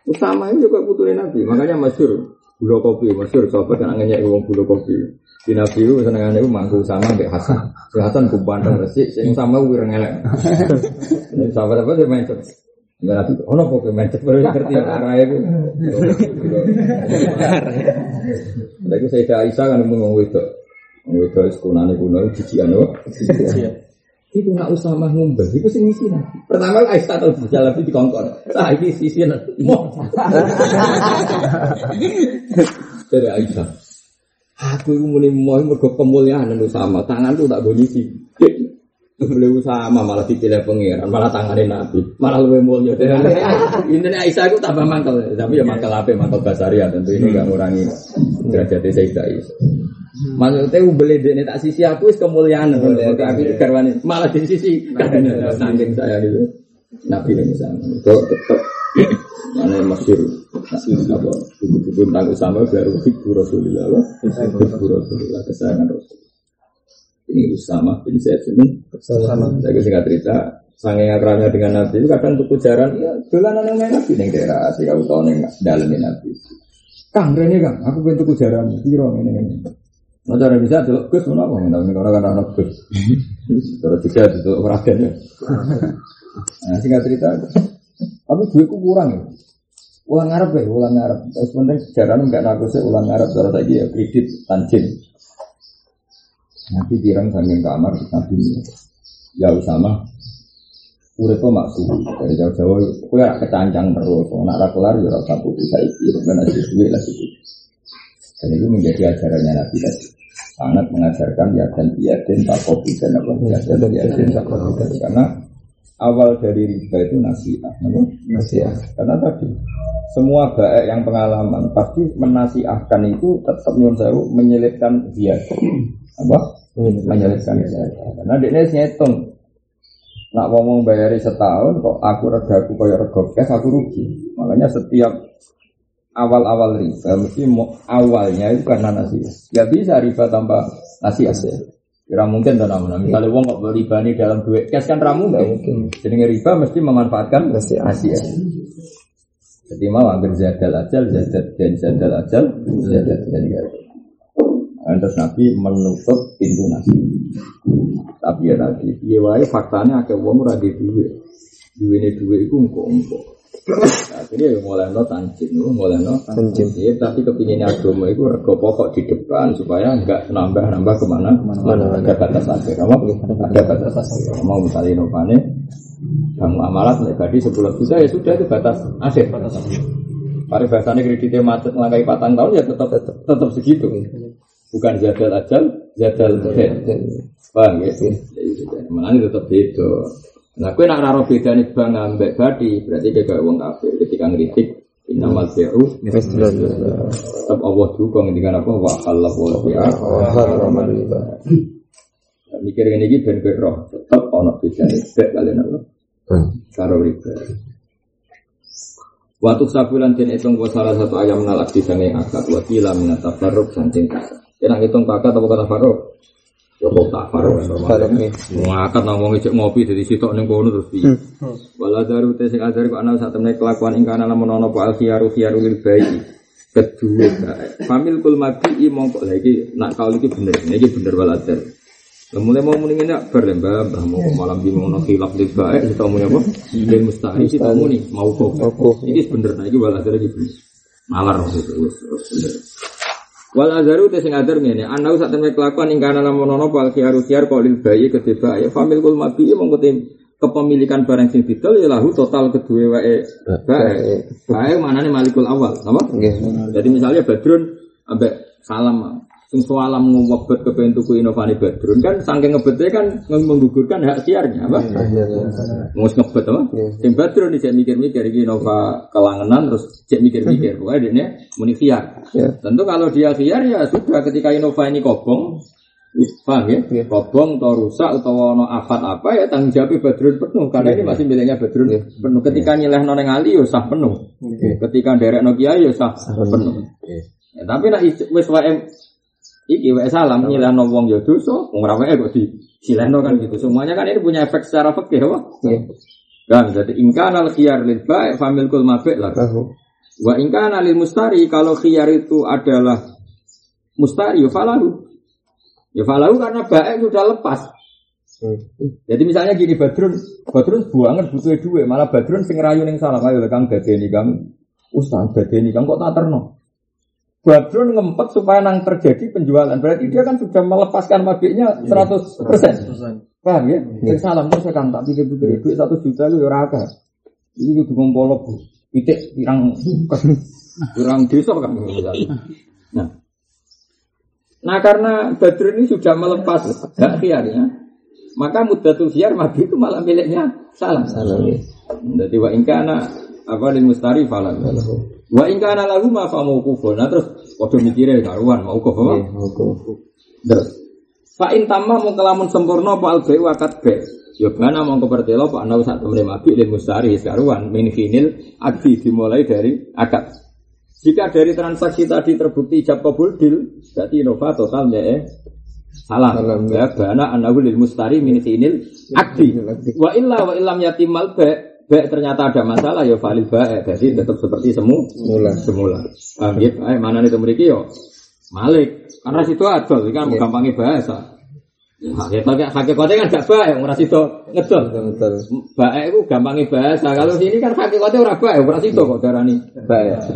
Usama ini juga putu Nabi, makanya masyur gula kopi, masyur sahabat kan anginnya uang gula kopi. Di Nabi itu senengannya itu mangku sama Mbak Hasan. Si Hasan kupandang resik, sing sama gue ngelek. Sahabat apa dia main. Mbak Nabi, oh nopo main cepet baru ngerti arah itu. Lagi saya Aisyah kan ngomong itu. Ngomong itu sekunane kuno jijian loh. Itu nak usah mah ngumbel, itu sing ngisi nanti. Pertama Aisyah tahu berjalan di kongkon. Saya ini sisi. Dari Aisyah. Aku itu muni mau mergo kemuliaan nu sama, tangan tuh tak bonisi. Beliau sama malah dipilih pengiran, malah tangannya nabi, malah lebih mulia. Ini Aisyah itu tambah mantel, tapi ya mantel apa, mantel basaria tentu ini nggak ngurangi derajat Sayyidah Aisyah. Maksudnya beli ini tak sisi aku is kemuliaan, aku garwani malah di sisi. Saking saya gitu. Nabi ini sama, itu tetap mana masih apa? Buku-buku tentang Usama baru Hibbu Rasulullah Hibbu Rasulullah kesayangan Rasul. Ini Usama bin Zaid ini. Usama. Saya singkat cerita. Sange akrabnya dengan Nabi itu kadang tuku jaran ya dolanan yang main Nabi neng daerah sih kamu tahu neng dalamnya Nabi Kang Rene Kang aku pengen tuku jaran piro ini ini Nah, cara bisa delok Gus mana apa? Nah, ini orang kan anak Gus. Terus juga itu peragan ya. Nah, singkat cerita, tapi duitku kurang ya. Ulang Arab ya, ulang Arab. Terus penting sejarah enggak naku sih ulang Arab. Cara tadi ya kredit tanjin. Nanti dirang sambil kamar nanti ya sama. Udah tuh maksud? Dari jauh-jauh, aku ya kecancang terus. Nak ra kelar ya rasa putih saya itu kan aja duit lah itu. Dan itu menjadi ajarannya Nabi tadi. Sangat mengajarkan ya dan ya dan tak kopi dan apa? Ya dan ya dan tak kopi. Karena awal dari riba itu nasihat, nasihat. Karena tadi semua baik yang pengalaman pasti menasihatkan itu tetap nyuruh saya menyelipkan dia apa? Menyelipkan dia karena dia ngitung nak ngomong bayari setahun kok aku rega aku kaya rega kes aku rugi makanya setiap awal-awal riba mesti awalnya itu karena nasihat ya bisa riba tanpa nasihat ya Kira mungkin dan namun misalnya uang kok beli bani dalam duit cash kan ramu mungkin. Jadi riba mesti memanfaatkan nasihat. Jadi mau ambil zadal ajal, zadal dan zadal ajal, zadal dan gadal. Terus Nabi menutup pintu nasi. Tapi ya tadi, iya wae faktanya akeh wong ora di duit. Duwene duit iku engko-engko. Akhirnya ya mulai no tanjin, mulai no tanjin. Ya, tapi kepinginnya agama itu rego pokok di depan supaya enggak nambah-nambah ke mana mana ada batas akhir. Kamu ada batas akhir. Kamu misalnya novane kamu amalat tadi sebulan juta ya sudah itu batas akhir. Batas akhir. Kreditnya macet melangkai patang tahun ya tetap, tetap segitu. Bukan jadal ajal, jadal dead. Paham ya? Mana tetap itu. Nah, kue nak raro beda nih bang ambek badi, berarti dia kayak uang kafir. Ketika ngeritik Innamal bi'u Tetap Allah juga ngendikan apa? Wa Allah wa bi'a Mikir ini ini ben roh Tetap ono beda nih Bek kalian apa? Karo riba. Waktu sabulan dan hitung salah satu ayam nalak di sana yang akad Wakila minata faruk sancing kasa Kena hitung kakak atau kata faruk Ya kok tak Farok nih. Ngangkat nang wong ijek ngopi Jadi sitok ning kono terus piye Wala daru te sing ajar kok ana sak temne kelakuan ing kana lamun ana apa al khiyaru lil bayi. Kedua famil kul mati mongko. Lha iki nak kau iki bener iki bener wala dar. Mulai mau muni ini bar mbah mbah mau malam di mau khilaf lil bayi kita mau apa? Lil mustahil kita mau nih mau kok iki bener nah iki wala dar iki malar bener Wal azaru te sing azar ngene, ana sak temne kelakuan ing kana lamun ana pal khiaru khiar qalil bayi kedeba ya famil kul mabi mongko kepemilikan barang sing didol ya lahu total kedua wae bae. Bae manane malikul awal, apa? Jadi misalnya Badrun ambek salam sing soalam ngobet tuku inovani Badrun kan saking ngebetnya kan menggugurkan hak siarnya apa? Ngus ngebet apa? Sing Badrun cek mikir-mikir iki Innova kelangenan terus cek mikir-mikir pokoknya dia muni khiar. Tentu kalau dia khiar ya sudah ketika Innova ini kobong Paham ya? Kobong atau rusak atau ono afat apa ya tanggung jawab Badrun penuh karena ini masih miliknya Badrun penuh. Ketika nyileh noneng Ali ya sah penuh. Ketika derek Nokia ya sah penuh. Ya, tapi nak wis wae iki wae salam nyileh no wong ya dosa, wong ora wae kok di silehno kan gitu. Semuanya kan ini punya efek secara fikih apa? Kan jadi ingkana al khiyar lil ba'i famil kul mabi' lah. Wa ingkana lil mustari kalau khiyar itu adalah mustari ya falahu. Ya falahu karena baik sudah lepas. Jadi misalnya gini Badrun, Badrun buangan butuh duit, malah Badrun sing rayu ning salah ayo Kang dadeni Kang Ustaz dadeni Kang kok tak terno. Badrun ngempet supaya nang terjadi penjualan. Berarti dia kan sudah melepaskan mabiknya 100%. Paham ya? Sing salam terus Kang tak pikir-pikir duit 1 juta itu ya ora akeh. Ini kudu ngompolok Bu. Pitik pirang pirang desa kan. Nah, Nah karena Badrun ini sudah melepas hak khiarnya, maka mudatul khiar madu itu malah miliknya salam. Salam. Jadi wa ingkana apa lil mustari falam. Wa ingkana lagu ma fa mauqufun. Nah terus waktu mikirnya karuan mau kuf apa? Terus Fa in tamma mau kelamun sempurna apa al wa kat be. Ya bana mau kepertelo pak nau sak temre mabik lil mustari karuan min finil adi dimulai dari akad. Jika dari transaksi tadi terbukti ijab kabul dil, berarti Innova total ya eh. Salah. Ya bana anahu lil mustari min sinil akdi. Wa illa wa illam yatimal ba ba ternyata ada masalah ya valid ba jadi tetap seperti semu semula. Semula. Ah, gitu. Eh, mana itu memiliki yo? Malik. Karena situ ada, kan gampangnya bahasa. Hakikat hakikatnya kan gak baik, ora sido ngedol. Baik itu gampangnya bahasa. Kalau sini kan hakikatnya ora baik, ora sido kok darani baik.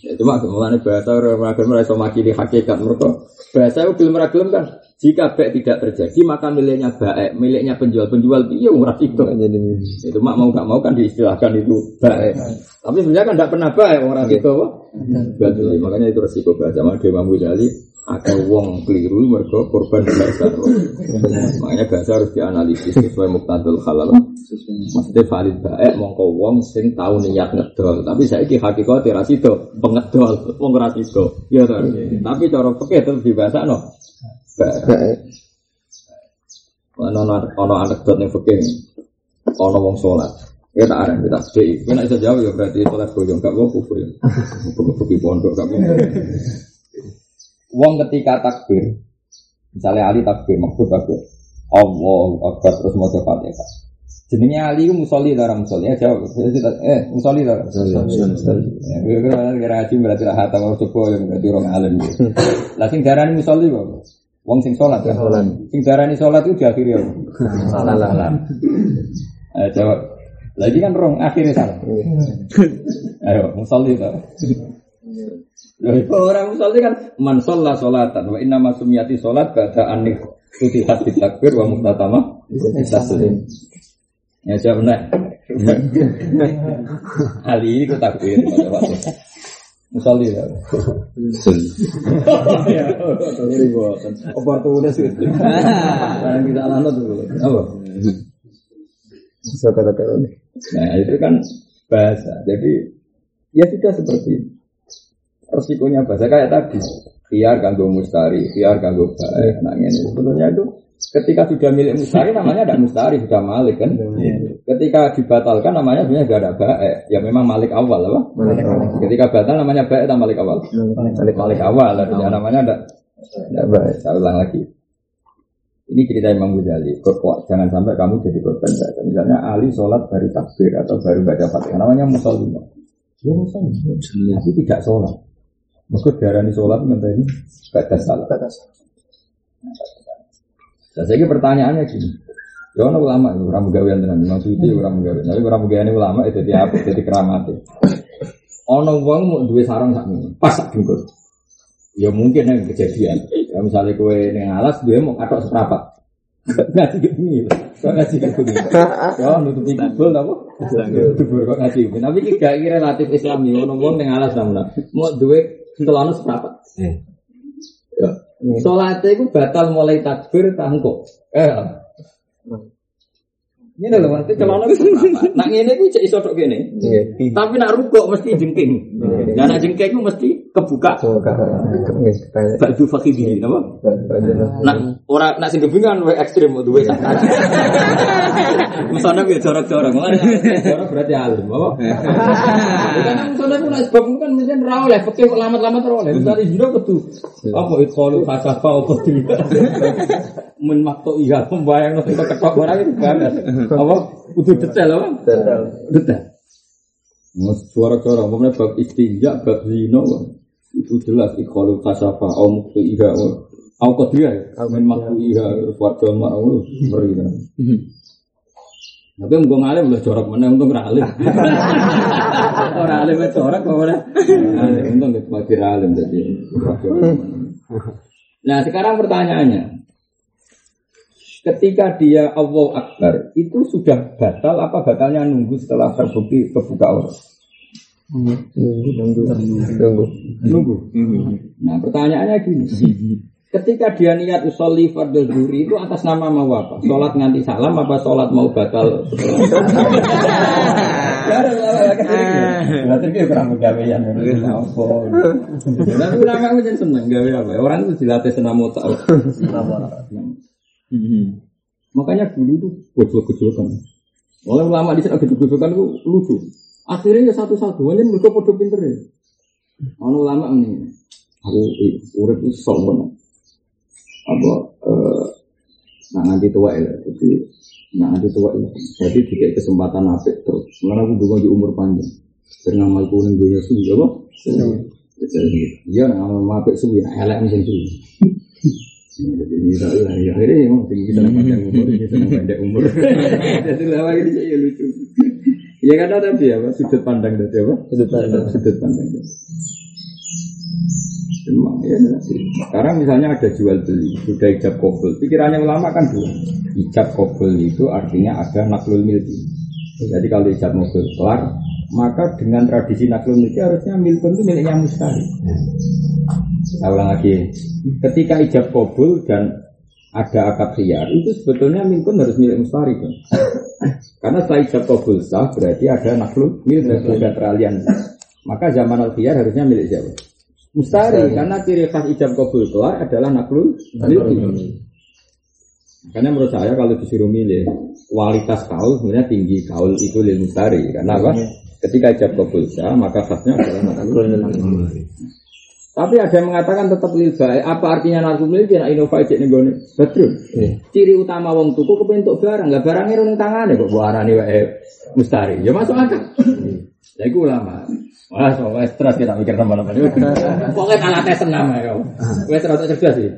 Ya cuma mulane bahasa ora gelem ora iso makili hakikat mergo bahasa itu belum ragilem kan. Jika baik tidak terjadi maka miliknya baik, miliknya penjual-penjual iya ora sido. Itu mak mau gak mau kan diistilahkan itu baik. Tapi sebenarnya kan tidak pernah baik orang itu. Makanya itu resiko bahasa. Maka Imam Ghazali ada wong keliru mergo korban bahasa makanya bahasa harus dianalisis sesuai muktadul halal maksudnya valid baik mongko wong sing tahu niat ngedol. Tapi saya ki hakikat ora sida pengedol wong ora sida ya ta? Tapi cara fikih terus dibahasa no baik ono ono anekdot ning fikih. Ono wong salat. Ya tak ada, kita sedih. Kita bisa jawab ya berarti sholat boyong, gak mau ya. Pergi pondok, gak mau. Wong ketika takbir, misalnya Ali takbir, maksud takbir, Allah Akbar terus mau Fatihah. Jenenge Ali ku musolli ta musolli? Ya jawab. Eh, musolli ta? Musolli. Ya kira kira haji berarti lah hatam mau coba yang berarti orang alim. Lah sing darani musolli kok. Wong sing sholat kan. Sing darani sholat itu diakhiri ya. Salah. Eh jawab. Lagi kan rong akhirnya salah. Ayo, musolli ta. Orang musolli kan man sholat sholatan wa inna masumiyati sholat ba'da anik futihat takbir wa muktatama taslim. Ya siapa benar. Ali itu takbir. Musolli ya. Oportunis itu. Yang kita alami dulu. Apa? Bisa kata-kata Nah itu kan bahasa. Jadi ya sudah seperti itu resikonya bahasa kayak tadi biar ganggu mustari, biar ganggu baik. Nah ini sebetulnya itu ketika sudah milik mustari namanya tidak mustari sudah malik kan. Ketika dibatalkan namanya sebenarnya tidak ada baik. Ya memang malik awal apa? Ketika batal namanya baik atau malik awal? Malik, malik awal. Ya, namanya tidak tidak baik. Saya ulang lagi. Ini cerita Imam Ghazali. Kok jangan sampai kamu jadi korban saja. Misalnya Ali sholat baru takbir atau baru baca fatihah. Namanya musolimah. Ya musolimah. Tapi tidak sholat. Maksud darah sholat minta ini batas salah. Batas. Nah, saya pertanyaannya gini. Ya ono ulama orang gawean tenan, maksudnya orang gawean. Tapi orang gawean ulama itu dia apa? Jadi keramat. Ono wong mau dua sarang sak ini, pas sak. Ya mungkin yang kejadian. Ya misalnya kue neng alas dua mau katok seprapat. Ngaji gini, kok ngaji gini. Ya nutupi kubul apa? Kubur kok ngaji gini. Tapi kita relatif Islami. Ono wong neng alas namun. Mau dua Celana seberapa? Hmm. Ya. Sholatnya itu batal mulai takbir tangkuk. Eh. Ini loh, nanti celana seberapa? Nak ini itu cek isodok gini. Tapi nak rukuk mesti jengking. Dan nak jengking itu mesti kebuka. Baju fakih apa? Nak orang nak sing kebingan wae ekstrim duwe sakit. Misalnya gue jorok-jorok, jorok berarti alim, apa? Sebab kan lah. Misalnya jino ketu, apa juga, menmakto iya, membayang nanti ketok orang itu banget, apa? Udah detail apa? Detail. Suara-suara, umpamanya bab istinja, bab zino, itu jelas ikhwalu kasafa, om itu iya, Aku kodria ya, main makku iya, warga mau beri kan. Tapi mau ngalim lah corak mana untung ngalim. Orang alim corak kok ora. Untung gitu mati alim jadi. Nah sekarang pertanyaannya, ketika dia Allah Akbar itu sudah batal apa batalnya nunggu setelah terbukti kebuka orang? Nunggu, nunggu, nunggu. Nunggu. Nah pertanyaannya gini, Ketika dia niat usolli fardhu zuhri itu atas nama mau apa? Sholat nganti salam apa sholat mau batal? Berarti dia kurang gawean. Tapi ulama itu seneng gawe apa? Orang itu dilatih senam otak. Makanya dulu itu gojol-gojolkan. Oleh ulama di sana gojol-gojolkan itu lucu. Akhirnya ya satu-satu, hanya mereka podo pinter ya. Ono ulama ini, aku urip itu sombong apa eh, nah nanti tua ya jadi nah nanti tua ya. Jadi tidak kesempatan apa terus. Sebenarnya aku juga di umur panjang. Dengan ngamal kuning dunia suwi apa? Jadi iya ngamal apa suwi nah elek mesin suwi. Jadi ini ya akhirnya emang tinggi kita panjang umur kita pendek umur. Jadi lama ini saya lucu ya karena tadi apa sudut pandang tadi apa sudut pandang sudut pandang Memang ya Sekarang misalnya ada jual beli, sudah ijab kobul. Pikirannya ulama kan dua. Ijab kobul itu artinya ada naklul milki. Jadi kalau ijab mobil kelar, maka dengan tradisi naklul milki harusnya milkun itu miliknya mustari. Saya ulang lagi. Ketika ijab kobul dan ada akad khiyar, itu sebetulnya milkun harus milik mustari kan? Karena setelah ijab kobul sah, berarti ada naklul milki, ada peralihan. Maka zaman al khiyar harusnya milik siapa? Mustari, karena ciri khas ijab kabul keluar adalah milki. Karena menurut saya kalau disuruh milih kualitas kaul sebenarnya tinggi kaul itu lil mustari. Karena apa? Ketika ijab kabul sah, maka khasnya adalah milki. Tapi ada yang mengatakan tetap lil baik. Apa artinya naklul milki? Nak inovasi cek nih Betul. Ciri utama wong tuku kepentuk barang, nggak barangnya rung tangannya kok buarani wae mustari. Ya masuk akal. Ya itu ulama. Wah, soalnya stres kita mikir tambah-tambah. Pokoknya kalah tes senam ya. Wes terus cerdas sih.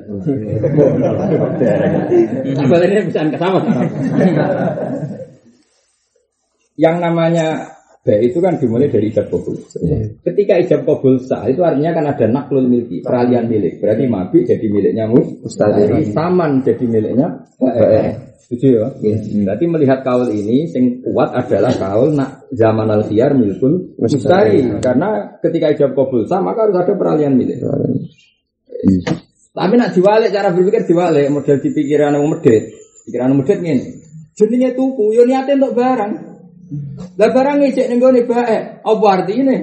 Sampai ini bisa kesama Yang namanya baik itu kan dimulai dari ijab kabul. Ketika ijab kabul sah itu artinya kan ada naklul milki, peralihan milik. Berarti mabik jadi miliknya mustahil, saman jadi miliknya Setuju ya? Berarti melihat kaul ini sing kuat adalah kaul nak zaman al khiyar milkul mustari. Karena ketika ijab kabul sah maka harus ada peralihan milik. Tapi nak diwalik cara berpikir diwalik model dipikiran yang medit. Pikiran medit ini. Jenenge tuku yo niate untuk barang. Lah barang ngecek ning gone bae. Apa artine?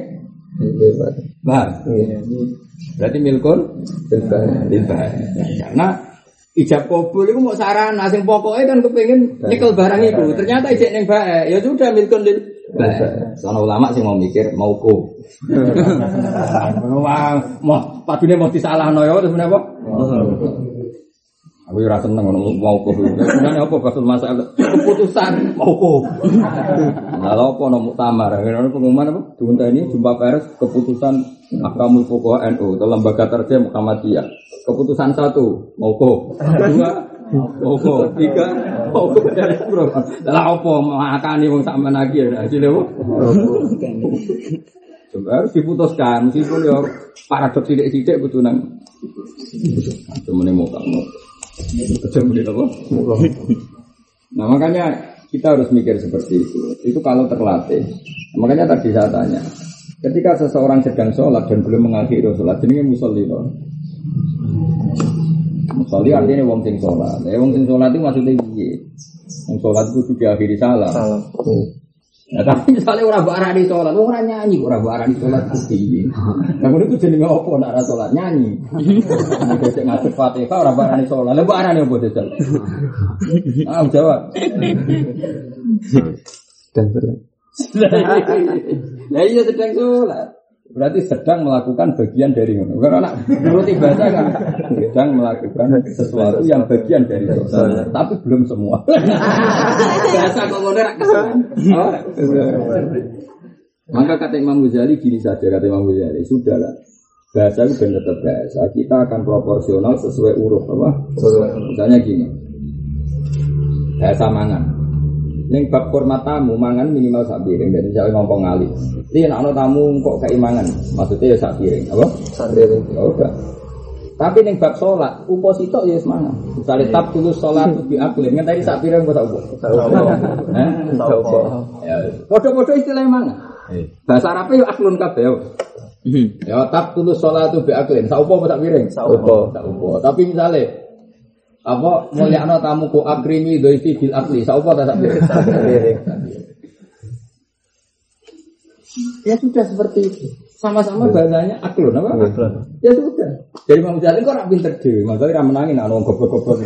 Bah. Berarti milkun bil Karena ijab kabul itu mau saran asing pokoknya kan kepengen nyekel barang itu ternyata ijab neng bae ya sudah milkun lil Soalnya ulama sih mau mikir mau ku. mau padune mau disalah noyo terus apa? Aku ora seneng ngono mau ku. Sebenarnya apa basul masalah keputusan mau ku. Lalu apa no muktamar? Ngono pengumuman apa? Diunta ini jumpa pers keputusan Akamul Pokok NU atau lembaga terjah Muhammadiyah. Keputusan satu mau ku. Dua Opo, tiga, opo dari bro. Lah opo makani wong sampean lagi ya, hasilnya opo. Coba harus diputuskan, meskipun ya paradoks sidik-sidik butuh nang. Cuma nih mau kamu. Nih apa? Nah makanya kita harus mikir seperti itu. Itu kalau terlatih. Makanya tadi saya tanya, ketika seseorang sedang sholat dan belum mengakhiri sholat, jadi musolli Musolli artinya wong sing sholat. Ya wong sing sholat itu maksudnya piye? Wong sholat itu juga akhiri salam. Nah, tapi misalnya orang barang di sholat, orang nyanyi, orang barang di sholat pasti. Nah, itu jadi apa nak ada sholat nyanyi. Ini cek ngasih fatihah orang barang di sholat, lebar barang yang boleh sholat. Ah, jawab. Dan berat. Lah iya sedang sholat. Berarti sedang melakukan bagian dari itu. Karena anak menurut bahasa kan sedang melakukan sesuatu yang bagian dari sholat, tapi belum semua. bahasa kok ngono ra kesuwen. Maka kata Imam Ghazali gini saja kata Imam Ghazali, sudahlah. Bahasa itu benar tetap bahasa. Kita akan proporsional sesuai urut apa? Misalnya gini. Bahasa mangan. Yang bab hormat tamu mangan minimal sak piring dan misalnya ngomong ngali. Ini nak tamu kok kayak mangan, maksudnya ya sak piring, apa? Sadar. Ya udah. Tapi ning bab sholat, upo sitok ya semangat. Misalnya tap tulus sholat di aklin, kan tadi sak piring kok upo. Eh? Ya, podo-podo istilah mana? Bahasa Arab ya aklun kabeh. ya. Ya tap tulus sholat bi aklin, sak upo apa sak piring? Sak upo. Sak upo. Tapi misalnya apa mulyakno tamu ku akrimi doifi bil akli, sak upo ta sak? Ya sudah seperti itu. Sama-sama bahasanya aklun apa? Ya sudah. Jadi Imam Ghazali kok ora pinter dhewe, makanya ra menangi nek wong goblok-goblok.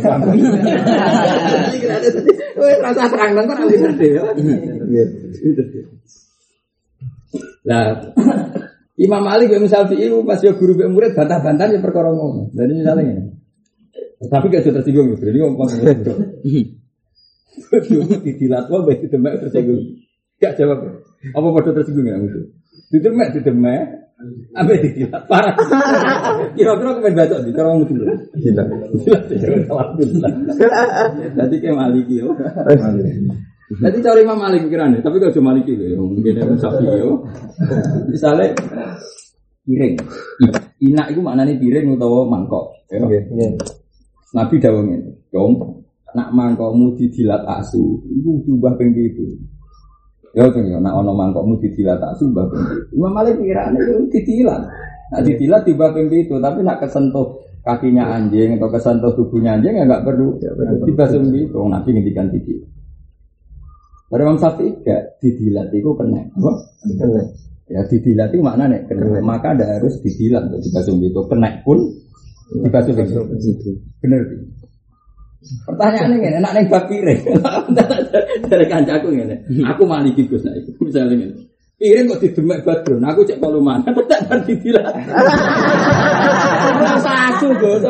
Wes rasa terang kok ora pinter dhewe. Pinter dhewe. Lah Imam Malik ya misal itu pas yo guru mbek murid bantah-bantah ya perkara ngono. Jadi misalnya. Tapi gak sudah tersinggung. Jadi ngomong gitu. Didilat wae baik demek tersinggung. Gak jawab. Apa padha tersinggung ya itu? Didemek didemek. Apa didilat parah. Kira-kira kemen bacok di cara ngomong dulu. Gila. Alhamdulillah. Jadi kayak Maliki yo. Jadi cara Imam Malik pikirannya, tapi kalau cuma Maliki loh, ya, mungkin ada sapi yo. Misalnya piring, inak itu maknanya piring atau mangkok. ya. Nabi dawuh ngene, "Dong, nak mangkokmu didilat asu, iku diubah ping pitu." Ya to ya, nak ana mangkokmu didilat asu ubah ping pitu. Imam Malik pikirane itu didilat. Nak didilat diubah ping pitu, tapi nak kesentuh kakinya anjing atau kesentuh tubuhnya anjing ya enggak perlu dibasuh pitu. Nabi ngendikan didilat. Dari Imam Syafi'i gak didilat itu kena. Apa? Ya didilat itu maknanya kena. Maka ada harus didilat untuk dibasuh pitu. Kena pun dibasuh pitu. Bener. Bi? Pertanyaannya ngene, enak neng bab piring. Dari kancaku ngene. Aku maliki Gus nek iku. Misalnya ngene. Piring kok didemek badrun, aku cek kalau mana, tetap kan didilat. Rasa asu Gus?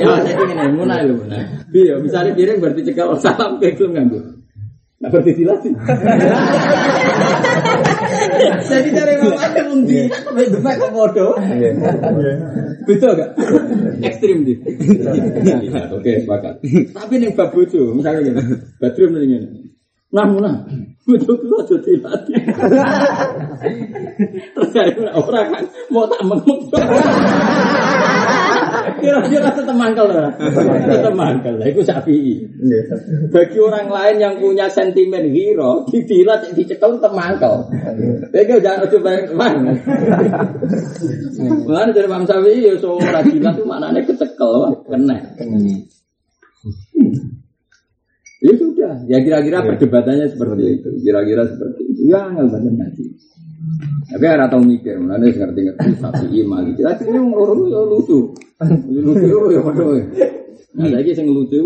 Ya, saya mulai lho, mulai. Bi, ya, misalnya piring berarti cekal salam ke gelem nganggo. Nah, berarti dilatih. Jadi dari mama ada mundi, demek kok bodoh. Betul gak? Ekstrim di. Oke, sepakat. Tapi nih bab bojo, misalnya gini, badrum nih gini. Nah, nah, betul tuh aja dilatih. Terus dari orang kan mau tak menung. Kira-kira tetap mangkel lah, tetap mangkel lah. Itu sapi. Bagi orang lain yang punya sentimen hero, didilat, dicekal tetap mangkel. Jadi jangan coba mana. Mana dari Imam Syafi'i ya seorang dilat itu maknanya kecekel, kena. Ya sudah, ya kira-kira perdebatannya seperti itu, kira-kira seperti itu. Ya nggak nanti. Tapi ada tahu mikir, mana sih ngerti-ngerti sapi iman gitu. Tapi ini orang ya lucu, lucu ya padahal. Nah, lagi yang lucu,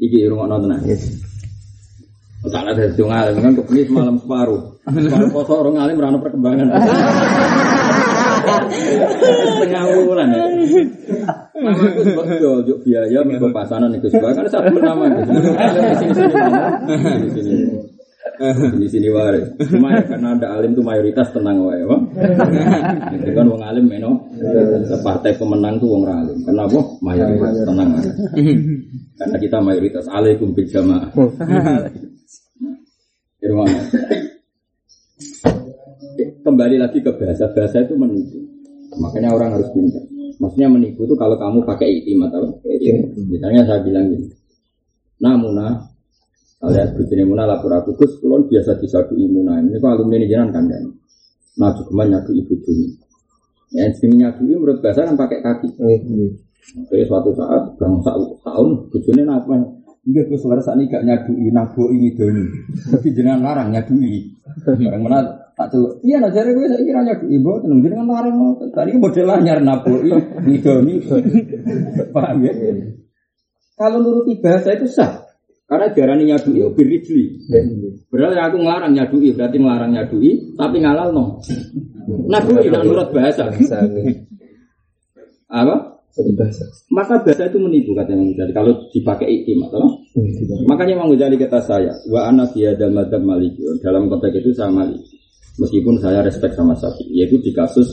iki rumah nonton Salah saya cung alim kan kepenis malam separuh. Separuh kosong orang alim merana perkembangan. Setengah bulan ya. Nama aku sebab juk biaya minggu pasanan itu sebab kan satu nama sini sini. Di sini wae. Cuma ya, karena ada alim tuh mayoritas tenang wae, Pak. Itu kan wong alim meno. Partai pemenang tuh wong alim. Kenapa? Mayoritas tenang wae. Karena kita mayoritas alaikum bil jamaah. Di rumah. Kembali lagi ke bahasa bahasa itu menipu. Makanya orang harus pintar. Maksudnya menipu itu kalau kamu pakai itim atau misalnya saya bilang gini. Nah, Muna, kalian bujuni Muna lapor aku, Gus, kulon biasa disadu Muna. Ini kok alumni ini jangan kan dan. Nah, cukup nyadu ibu Juni. Ya, sini nyadu menurut bahasa kan pakai kaki. Jadi suatu saat, bang tahun, bujuni apa? Enggak gue selera saat ini gak nyadui, nabo ini doni. Tapi jangan larang nyadui. Barang mana tak celuk. Iya, nah jadi gue saya kira nyadui, bo tenang jangan larang. Tadi model anyar nabo ini doni. Paham ya? Kalau nuruti bahasa itu sah. Karena diarani nyadui, oh birijli. Berarti aku ngelarang nyadui, berarti ngelarang nyadui, tapi ngalal no. Nyadui, nak nurut bahasa. Apa? Satu bahasa. Maka bahasa itu menipu kata Imam Ghazali kalau dipakai iklim atau makanya Imam Ghazali kata saya wa ana fi hadzal madzhab maliki dalam konteks itu saya maliki meskipun saya respect sama Syafi'i yaitu di kasus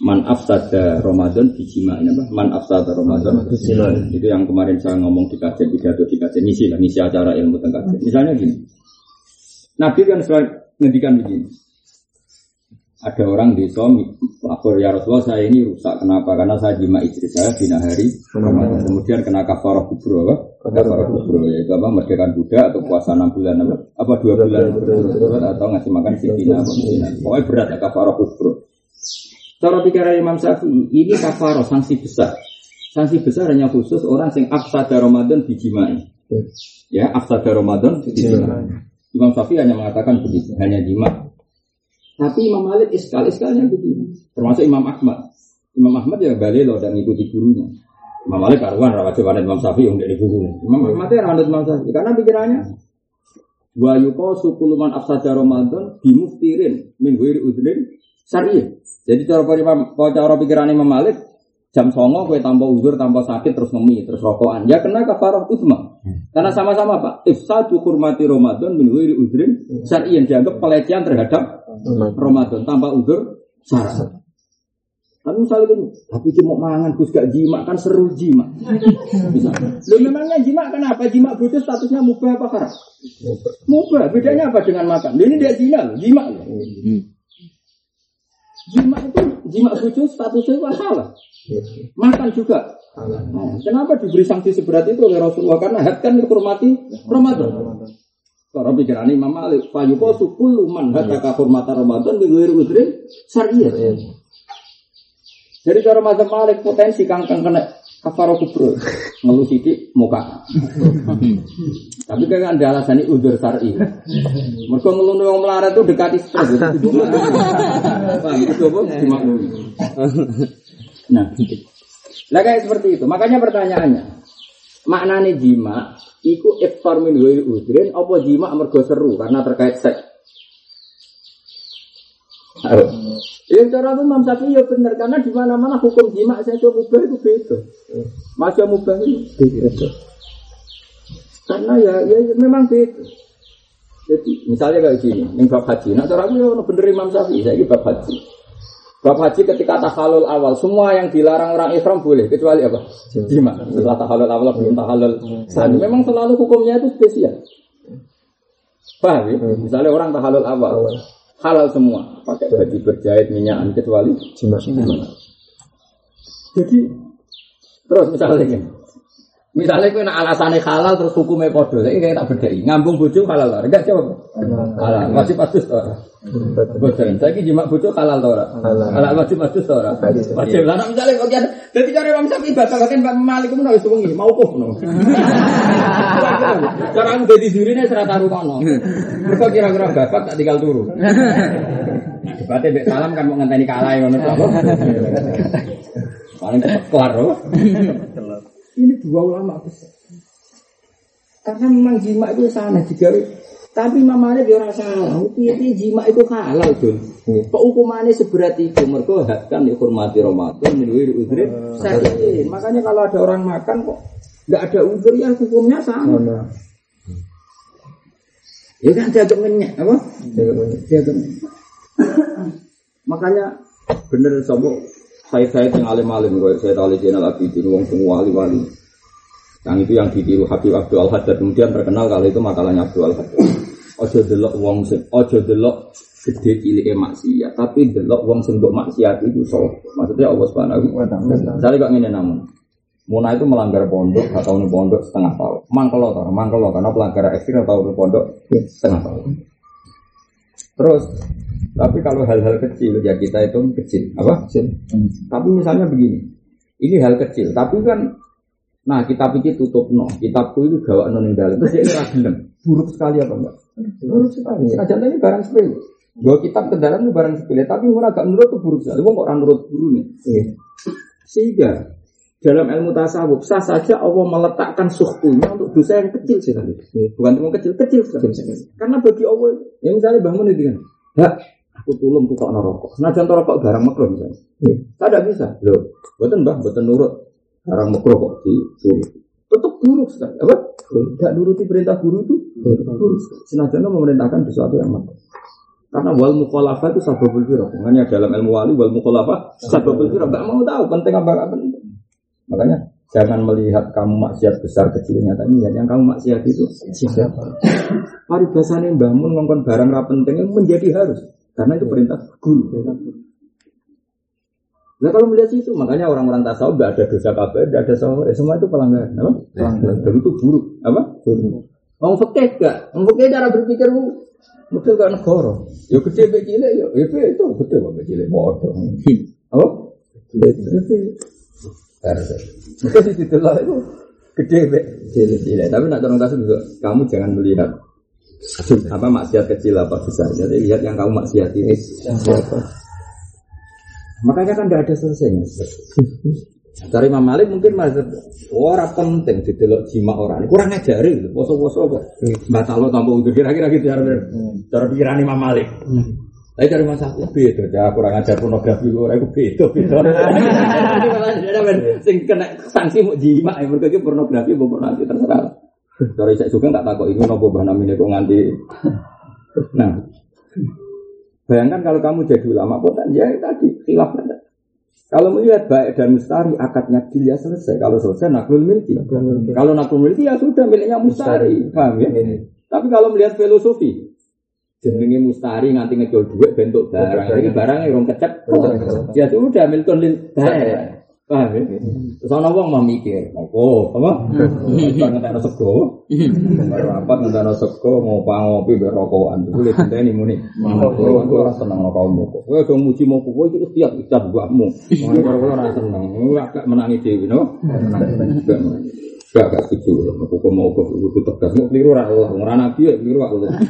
man afsada Ramadan di ini apa? Man afsada Ramadan. Itu yang kemarin saya ngomong di kajian pidato di kajian ngisi lah ngisi acara ilmu tentang kajian misalnya gini. Nabi kan selalu ngendikan begini. Ada orang di suami lapor ya Rasulullah saya ini rusak. Kenapa? Karena saya jima istri saya di hari Ramadan. Kemudian kena kafarah kubro apa? Kafarah kubro. yaitu apa? Merdekakan budak atau puasa enam bulan apa? Apa dua bulan? Berturut-turut atau ngasih makan sitina apa? Pokoknya berat ya kafarah kubro cara pikiran Imam Syafi'i ini kafarah sanksi besar. Sanksi besar hanya khusus orang yang afsada Ramadan dijimai. Ya afsada Ramadan dijimai. Imam Syafi'i hanya mengatakan begitu hanya jima tapi Imam Malik iskal iskalnya begini. Termasuk Imam Ahmad. Imam Ahmad ya balik loh dan ikuti gurunya. Imam Malik karuan rawat coba Imam Syafi'i yang dari buku Imam Ahmad ya rawat Imam Syafi'i. Karena pikirannya wa yuko sukuluman afsaja Ramadan dimuftirin min ghairi udrin syariah. Jadi cara Imam cara pikiran Imam Malik jam songo kue tanpa uzur tanpa sakit terus ngemi terus rokokan ya kena kafarah utma karena sama-sama pak ifsadu hormati Ramadan min ghairi udrin syariah dianggap pelecehan terhadap Ramadan tanpa udur syarat. Tapi misalnya gini, tapi cuma mangan kus gak jima kan seru jima. Lu memangnya jima kenapa? Jima butuh statusnya mubah apa haram? Mubah. Bedanya apa dengan makan? Ini dia jina, jima. Jima itu jima butuh statusnya apa salah? Makan juga. Nah, kenapa diberi sanksi seberat itu oleh Rasulullah? Karena hat kan dihormati Ramadan. Cara pikiran Imam Malik, fayuko sukul man hataka hormata Ramadan bigwir udrin syariah. Jadi cara Imam Malik potensi kang kang kena kafaro kubro ngeluh sidik muka. Tapi kan ada alasan ini udur syari. Mereka ngeluh ngeluh melarat itu dekati stres. Itu apa? Nah, lah kayak seperti itu. Makanya pertanyaannya, maknanya jima Iku iftar min udrin apa jima mergo seru karena terkait seks. Ya cara itu Imam Syafi'i ya benar karena di mana-mana hukum jima saya coba mubah itu beda. Masih mubah itu beda. Karena ya, ya, memang beda. Jadi misalnya kayak gini, yang bab haji, nah cara aku ya bener Imam Syafi'i, saya ini bab haji. Bab haji ketika tahalul awal, semua yang dilarang orang ihram boleh, kecuali apa? Jima. Setelah tahalul awal belum tahalul sani. Memang selalu hukumnya itu spesial. Paham ya? Misalnya orang tahalul awal, halal semua, pakai baju. berjahit minyakan kecuali jima. Jadi terus misalnya Misalnya kue nak alasannya halal terus hukumnya podo, ini kayak tak bedai. Ngambung bojo halal lah, enggak coba. Halal, wajib padus tora. Bosan, saya kira jimat bojo halal tora. Halal. Wajib padus tora. Wajib. Lah, misalnya kau kian, jadi cara Imam Syafi'i ibadah bahkan Pak Malik pun harus wengi, mau kok no. Cara aku jadi jurine serata rukono. Mereka kira-kira bapak tak tinggal turu. Debatnya Bek Salam kan mau ngenteni kalah yang ngono Paling cepat kelar loh. Ini dua ulama besar. Karena memang jima itu sana juga. Tapi mamanya dia orang salah. Piye jima itu halal tuh. Kok hukumannya seberat itu? Mereka kan dihormati Ramadan, menurut udri. Makanya kalau ada orang makan kok nggak ada udur ya hukumnya sama. Ya kan jaga ngenyak apa? Jaga Makanya bener sobo saya saya yang alim alim gue saya tahu jenal abidin wong semua wali wali yang itu yang ditiru Habib Abdul Al Haddad kemudian terkenal kalau itu makalahnya Abdul Al Haddad ojo delok wong sing ojo delok gede cilik maksiat tapi delok wong sing mbok maksiat itu so maksudnya Allah Subhanahu wa taala misalnya kok ngene namun Muna itu melanggar pondok atau nih pondok setengah tahun. Mangkelo toh, mangkelo karena pelanggaran ekstrim atau nih pondok setengah tahun. Terus tapi kalau hal-hal kecil ya kita itu kecil, apa? Kecil. Tapi misalnya begini, ini hal kecil, tapi kan Nah, kitab iki tutup no. Kitabku itu gawa non yang dalam. Terus dia gelem. Buruk sekali apa enggak? Buruk sekali. Ini barang sepele. Gue kitab ke dalam itu barang sepele. Tapi mau agak nurut tuh buruk sekali. Wong orang nurut guru nih. Iya. Sehingga dalam ilmu tasawuf sah saja Allah meletakkan suhtunya untuk dosa yang kecil sekali. Bukan cuma kecil, kecil sekali. Karena bagi Allah, ya misalnya bangun itu kan, aku tulung tuh kok rokok. Nah jangan rokok barang makro misalnya. Tidak bisa. Loh, buatan bah, buatan nurut barang makro kok di Tetap buruk sekali. Apa? Tidak nuruti perintah guru itu buruk. Senajan memerintahkan sesuatu yang makro. Karena wal mukhalafah itu sababul firah. Makanya dalam ilmu wali wal mukhalafah sababul firah. Gak mau tahu penting apa gak penting. Makanya jangan melihat kamu maksiat besar kecilnya, tapi lihat yang kamu maksiat itu siapa. Paribasane bangun ngongkon barang ra penting menjadi harus karena itu perintah guru. Nah kalau melihat itu, makanya orang-orang tasawuf gak ada dosa kabeh, gak ada sahur, eh, semua itu pelanggaran, apa? Pelanggaran. Dan itu buruk, apa? Buruk. Mau fakih gak? Mau fakih cara berpikir Mungkin kan negara. Ya gede be cilik ya, ya itu gede kok be cilik bodoh. Apa? Mungkin di delok itu gede be cilik. Tapi nak orang tasawuf juga, kamu jangan melihat apa maksiat kecil apa besar. Jadi lihat yang kamu maksiat ini siapa. Makanya kan tidak ada selesainya. Dari Imam Malik mungkin masih orang penting di delok jima orang. Kurang ngajari gitu. Poso-poso kok. Batal lo tanpa udah kira-kira gitu cara cara pikiran Imam Malik. Tapi dari masa aku beda, ya kurang ajar pornografi orang aku beda beda. Sing kena sanksi mau jima, ya mereka pornografi mau pornografi terserah. Dari saya juga tak takut ini nopo bahan namanya kok nganti. Nah, bayangkan kalau kamu jadi ulama kota, ya tadi khilaf kalau melihat baik dan mustari, akadnya dia selesai. Kalau selesai, naklul milki. Kalau naklul milki, ya sudah miliknya mustari. Paham ya? Tapi kalau melihat filosofi, jenenge mustari nganti ngejol duit bentuk barang. Ini barang yang orang kecet. Ya sudah milikun lil baik. Paham ya? Terus ana wong mau mikir, apa? Apa? Ngentekno sego. Rapat ngentekno sego ngopi ngopi ber rokokan. Iku lek ngenteni muni. Kowe ora seneng kok kok. Kowe do muji mau kowe iki tiap icat buahmu. Ngono karo ora seneng. Agak menangi dhewe no. Gak gak setuju. Aku mau kok kudu tegas. Mau keliru ora Allah. Ora nabi ya keliru Allah.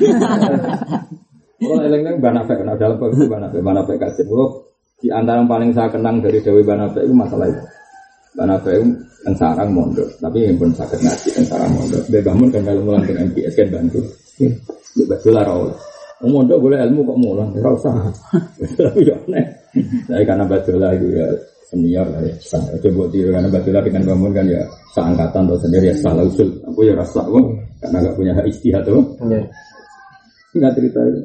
Kalau eleng-eleng banafek, nah dalam bab banafek, banafek kasih. Kalau di antara yang paling saya kenang dari Dewi Banabe itu masalah itu. Banabe itu yang sarang mondok, tapi yang pun sakit ngaji yang sarang mondok. Dia bangun kan kalau mulang dengan MPS kan bantu. Di betul lah rawol. Mau mondok boleh ilmu kok mulang, tidak usah. Tapi ya aneh. Saya karena lah itu ya senior lah ya. Sah. Coba tiru karena lah dengan bangun kan ya seangkatan atau sendiri ya salah usul. Aku ya rasa kok karena gak punya hak istihad tuh. Ingat cerita itu.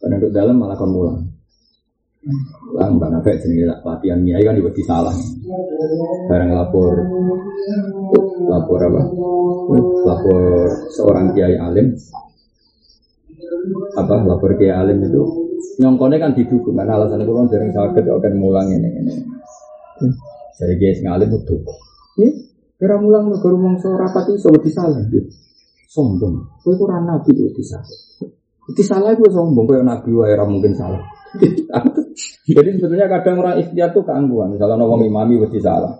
Karena untuk dalam malah kon mulang. Lah mbak Nafek jenis latihan nyai kan juga salah. Barang lapor, lapor apa? Lapor seorang kiai alim. Apa lapor kiai alim itu nyongkone kan didukung karena alasan itu kan dari sakit akan mulang ini ini. Dari kiai ngalim itu. Ini kira mulang negara mongso rapat itu sobat salah gitu. Sombong. Kau kurang nabi itu disalah. Disalah itu sombong. Kau nabi wae mungkin salah. Jadi sebetulnya kadang orang ikhtiar itu keangguan. Misalnya orang imami wedi salah.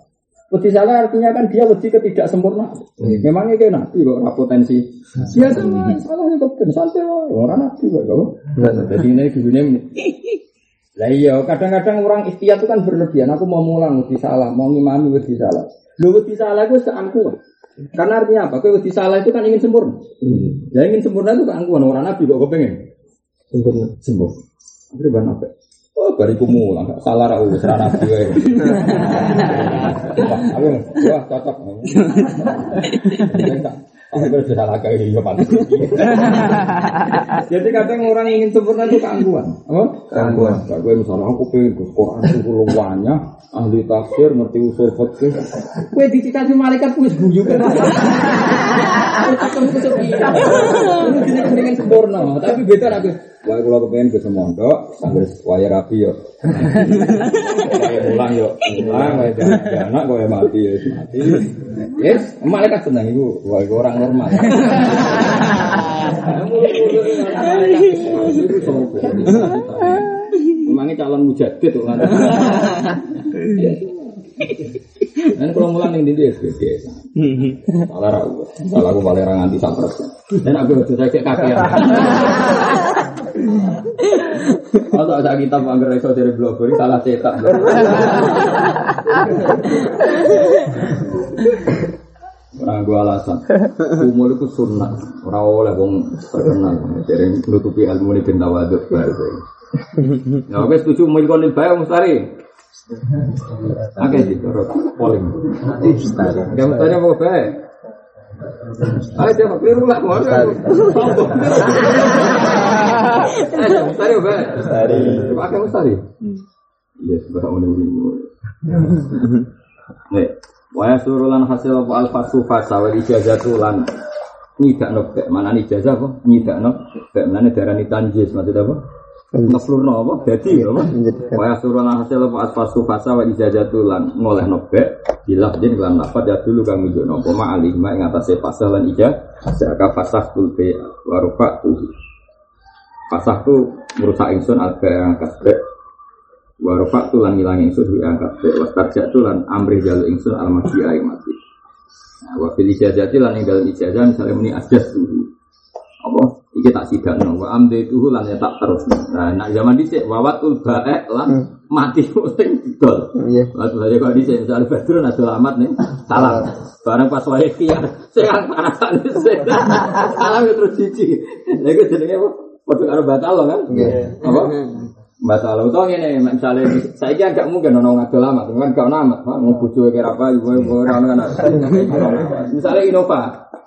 Wedi salah artinya kan dia wedi sempurna. Hmm. Memangnya kayak nabi kok ora potensi. Ya sama salahnya kok ben santai orang nabi kok. Jadi ini dunia ini. Lah iya, kadang-kadang orang ikhtiar itu kan berlebihan. Aku mau mulang wedi salah, mau ngimami wedi salah. Lu wedi salah itu seangkuhan. Karena artinya apa? Kau wedi salah itu kan ingin sempurna. Hmm. Ya ingin sempurna itu keangkuhan. Orang nabi kok kepengen sempurna. Sempurna. Akhirnya ban apa? Oh, bariku mulang, salah ra wis ra nabi wae. Aku wah cocok. Oh, itu salah kayak iya Jadi kadang orang ingin sempurna itu keangkuhan. Apa? Keangkuhan. Gue misalnya aku pengen ke Quran itu luwanya, ahli tafsir, ngerti usul fikih. Gue dicicati malaikat gue guyu kan. Ketemu kesepian. Ini dengan sempurna, tapi beda aku. Wah, kalau kepengen ke semondok, sambil waya rapi yo. Waya pulang yo, pulang, waya anak, waya mati ya, mati. Yes, malaikat senang itu, wah orang normal. Memangnya calon mujadid tuh. Dan kalau mulang yang dindik biasa. Salah aku, salah aku paling nganti sampai. Dan aku saya kayak kaki. Kalau ada kitab anggar iso dari blog ini salah cetak. Orang gua alasan, umur itu sunnah. Orang oleh wong terkenal. Jadi menutupi ilmu ini bintang waduk. Ya oke setuju umur konil bayar mustari. Oke sih, terus polling. Gak mustari apa baik? Ayo keliru lah, mau sombong. Ayo mustari apa baik? Mustari. Pakai mustari. Iya, sebarang ini Nih, Waya surulan hasil apa? Alfasu fasa wal ijazatu lan nyidak no bek mana ijazah apa? Nyidak no bek mana darah ni tanjis maksud apa ngeflur no apa? Jadi apa? waya surulan hasil apa? Alfasu fasa wal ijazatu lan ngoleh no bek bilah jen kelam lapat ya dulu kami juga no koma alih ma ing atase fasa lan ijazah. Jaka fasah kul be warufa tuh fasah tu merusak ingsun alba yang kasbek Warofak tulan ngilang ingsun wi angkat bek was tarjak tulan amri jalu ingsun al mati ayo mati. Nah, wa fil ijazati lan ing dalem ijazah misalnya muni ajas tuhu. Apa? Iki tak sidakno wa amde tuhu lan ya tak terus. Nah, nak zaman dhisik wawatul bae lan mati sing didol. Iya. Lalu saya kok dhisik misalnya Badrun ada alamat nih salam. Barang pas wae kiar saya panasan salam ya terus cici. Lha iku jenenge apa? Padha karo batal kan? Iya. Apa? Batal utawa ngene misalnya saya kira gak mungkin ono ngadol amat kan gak ono amat Pak mau bojo kira apa ono kan misalnya Innova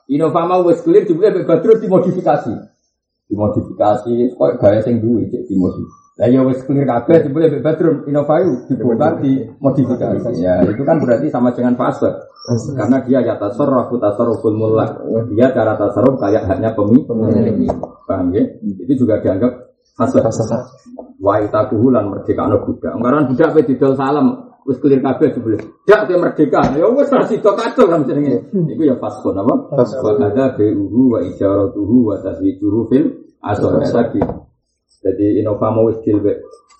Innova mau wis clear mek Badrun dimodifikasi dimodifikasi kok gaya sing duwe cek dimodifikasi lah ya wis clear kabeh jebule Badrun Innova itu dibongkar dimodifikasi ya itu kan berarti sama dengan fase karena dia ya tasarrufu tasarruful mulak dia cara tasarruf kayak haknya pemilik paham ya itu juga dianggap fase wa itakuhu lan merdeka ana budak. Anggaran budak pe didol salam wis clear kabeh jebule. Dak ke merdeka. Ya wis ra sida kacau kan jenenge. Iku ya faskon apa? Wa kada bi'uhu wa ijaratuhu wa taswijuhu fil asal tadi. Jadi Innova mau be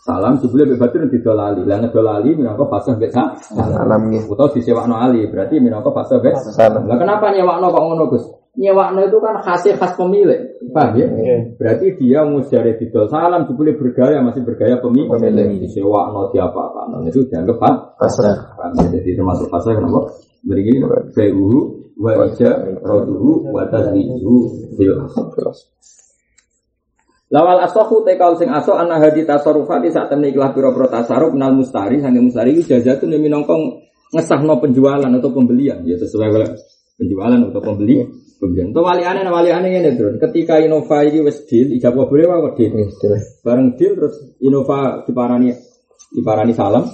salam jebule be batur didol lali. Lah lali minangka fase be sa- Salam nggih. Utawa disewakno ali, berarti minangka fase be Salam. Lah kenapa nyewakno kok ngono Gus? Nyewakno itu kan hasil khas pemilik. Paham ya? Berarti dia musjare didol salam jebule bergaya masih bergaya pemilik. Pemilik. Disewakno diapa apa itu dianggap. Paham ya? Jadi termasuk fase kenapa? Beri bai'uhu wa ija roduhu wa tazwijuhu asal. Lawal asohu tekal sing aso ana hadi tasarrufati saat temne ikhlas pira-pira tasarruf nal mustari sange mustari iki jazatun yang minangka ngesahno penjualan atau pembelian ya sesuai penjualan atau pembeli pembelian. Untuk wali aneh wali aneh ini Drun. Ketika Innova ini wis deal, ijab boleh wae deal. Bareng deal terus Innova diparani diparani salam.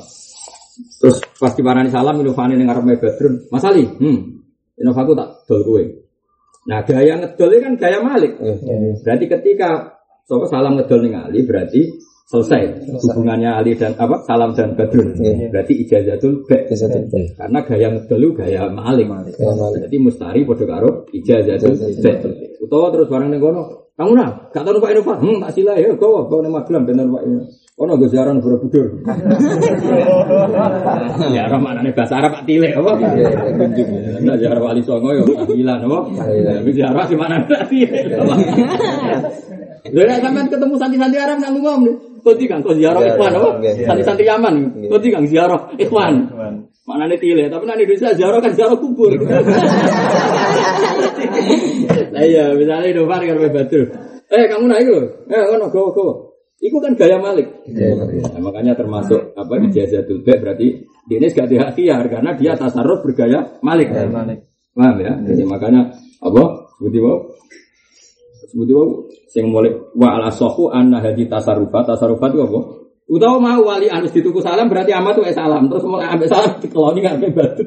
Terus pas diparani salam Innova ini ngarep Badrun. Mas Ali, hmm. Innova aku tak dol kowe. Nah, gaya ngedol kan gaya Malik. Berarti ketika Sopo salam ngedol ning Ali berarti selesai hubungannya Ali dan apa salam dan Badrun. Iya. Berarti ijazatul tuh. Karena gaya ngedol gaya Malik. Gaya Malik. Jadi mustari padha karo ijazatul ba. Utawa terus barang ning kono. Kamu nah, gak tau numpak Innova. Hmm, tak sila ya, kau kau ning Magelang ben numpak ini. Ono go ziarah nang Borobudur. Ya ora maknane bahasa Arab Pak Tilek apa? Nah, ziarah Wali Songo yo tahlilan apa? Tapi ziarah di mana Tilek. Lha nek sampean ketemu santri-santri Arab nang umum nih. Kodi Kang, kok ziarah Iya, ikhwan apa? iya, iya. Santri-santri Yaman. Kodi Kang ziarah ikhwan. Maknane Tilek, tapi nang Indonesia ziarah kan ziarah kubur. Lah iya, misalnya Indovar karo Badru. Eh, kamu naik lho. Eh, ngono go go. Iku kan gaya Malik. Nah, makanya termasuk apa ijazatul ba berarti dia ini gak ikhtiar karena dia tasarruf bergaya Malik. Paham ya? Jadi makanya apa? Seperti apa? Seperti apa? Sing mulai wa ala sohu anna hadi tasarrufat tasarrufat itu apa? Utawa mau wali anus dituku salam berarti amat tuh salam terus mulai ambil salam dikeloni nggak kayak batu.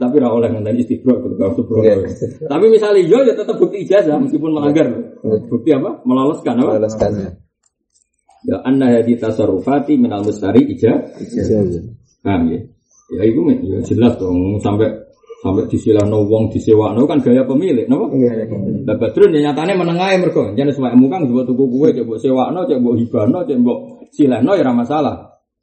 Tapi ora oleh istibro gitu subro. Iya. Tapi misalnya yo ya tetap bukti ijazah meskipun melanggar. Bukti apa? Meloloskan apa? Balaskan. Ya anna hadi tasarrufati minal mustari ija. Paham ya? Ya itu ya jelas dong sampai sampai disilahno wong disewakno kan gaya pemilik, napa? Lah Badrun ya nyatane menengahe mergo jan sesuai muka mbok tuku kuwe cek mbok sewakno, cek mbok hibahno, cek mbok silahno ya ora masalah.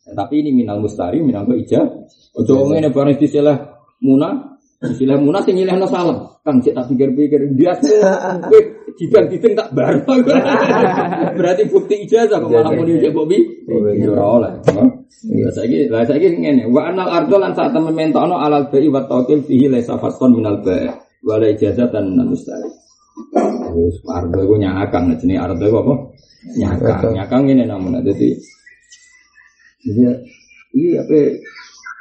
Ya, tapi ini minal mustari, minal ke ijab. Ojo ngene bareng istilah muna, istilah muna sing nyilehno salam. Kang cek tak pikir-pikir dia kowe didang dideng tak bar. Berarti bukti ijazah kok malah muni ijab bobi. Ya ora oleh. Ya saiki, lah saiki ngene, wa anal ardo lan saat temen mentokno alal bai wa tawkil fihi laisa fasqon minal bai. Wala ijazatan minal mustari. Wis ardo iku nyakang jenenge ardo iku apa? Nyakang. Nyakang ngene namun dadi jadi ini apa?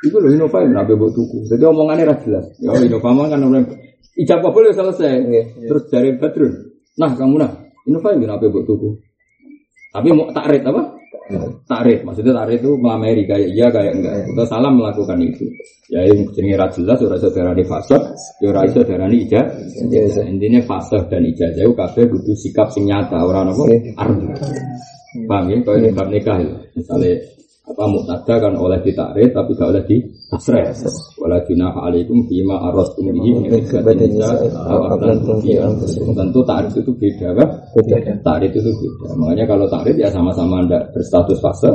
Itu loh Innova yang nabe buat tuku. Jadi omongannya ras jelas. Ya Innova mah kan orang ijab kabul ya selesai. Terus dari Badrun. Nah kamu nah Innova yang nabe buat tuku. Tapi mau takrit apa? Takrit, maksudnya takrit itu melamari kayak iya kayak enggak. Kita salah melakukan itu. Ya yang jenis ras jelas, ora saudara di fase, ya ora saudara di ijab. Intinya fase dan ijazah itu kabeh kudu sikap sing nyata, orang apa? Arti. Paham ya? Kalau nikah ya. Misalnya apa muktada kan oleh ditarik tapi gak oleh di tasreh wala junah alaikum bima arrastum bihi tentu tarik itu beda kan tarik itu beda. Makanya kalau tarik ya sama-sama anda berstatus fase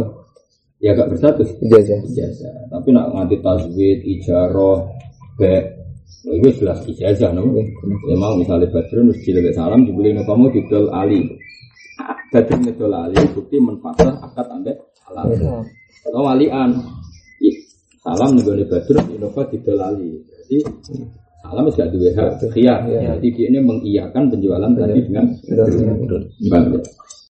ya gak berstatus. Ijazah. ijazah tapi nak nganti tajwid ijaroh be itu jelas ijazah no? memang misalnya Badrun harus dilebek salam dibeli kamu didol ali. Badrun ngedol ali bukti menfasah akad anda halal atau walian. Salam nih gue badrun innova didolali. Jadi salam gak dua hak khiyar jadi dia ini mengiyakan penjualan tadi dengan Bang, ya.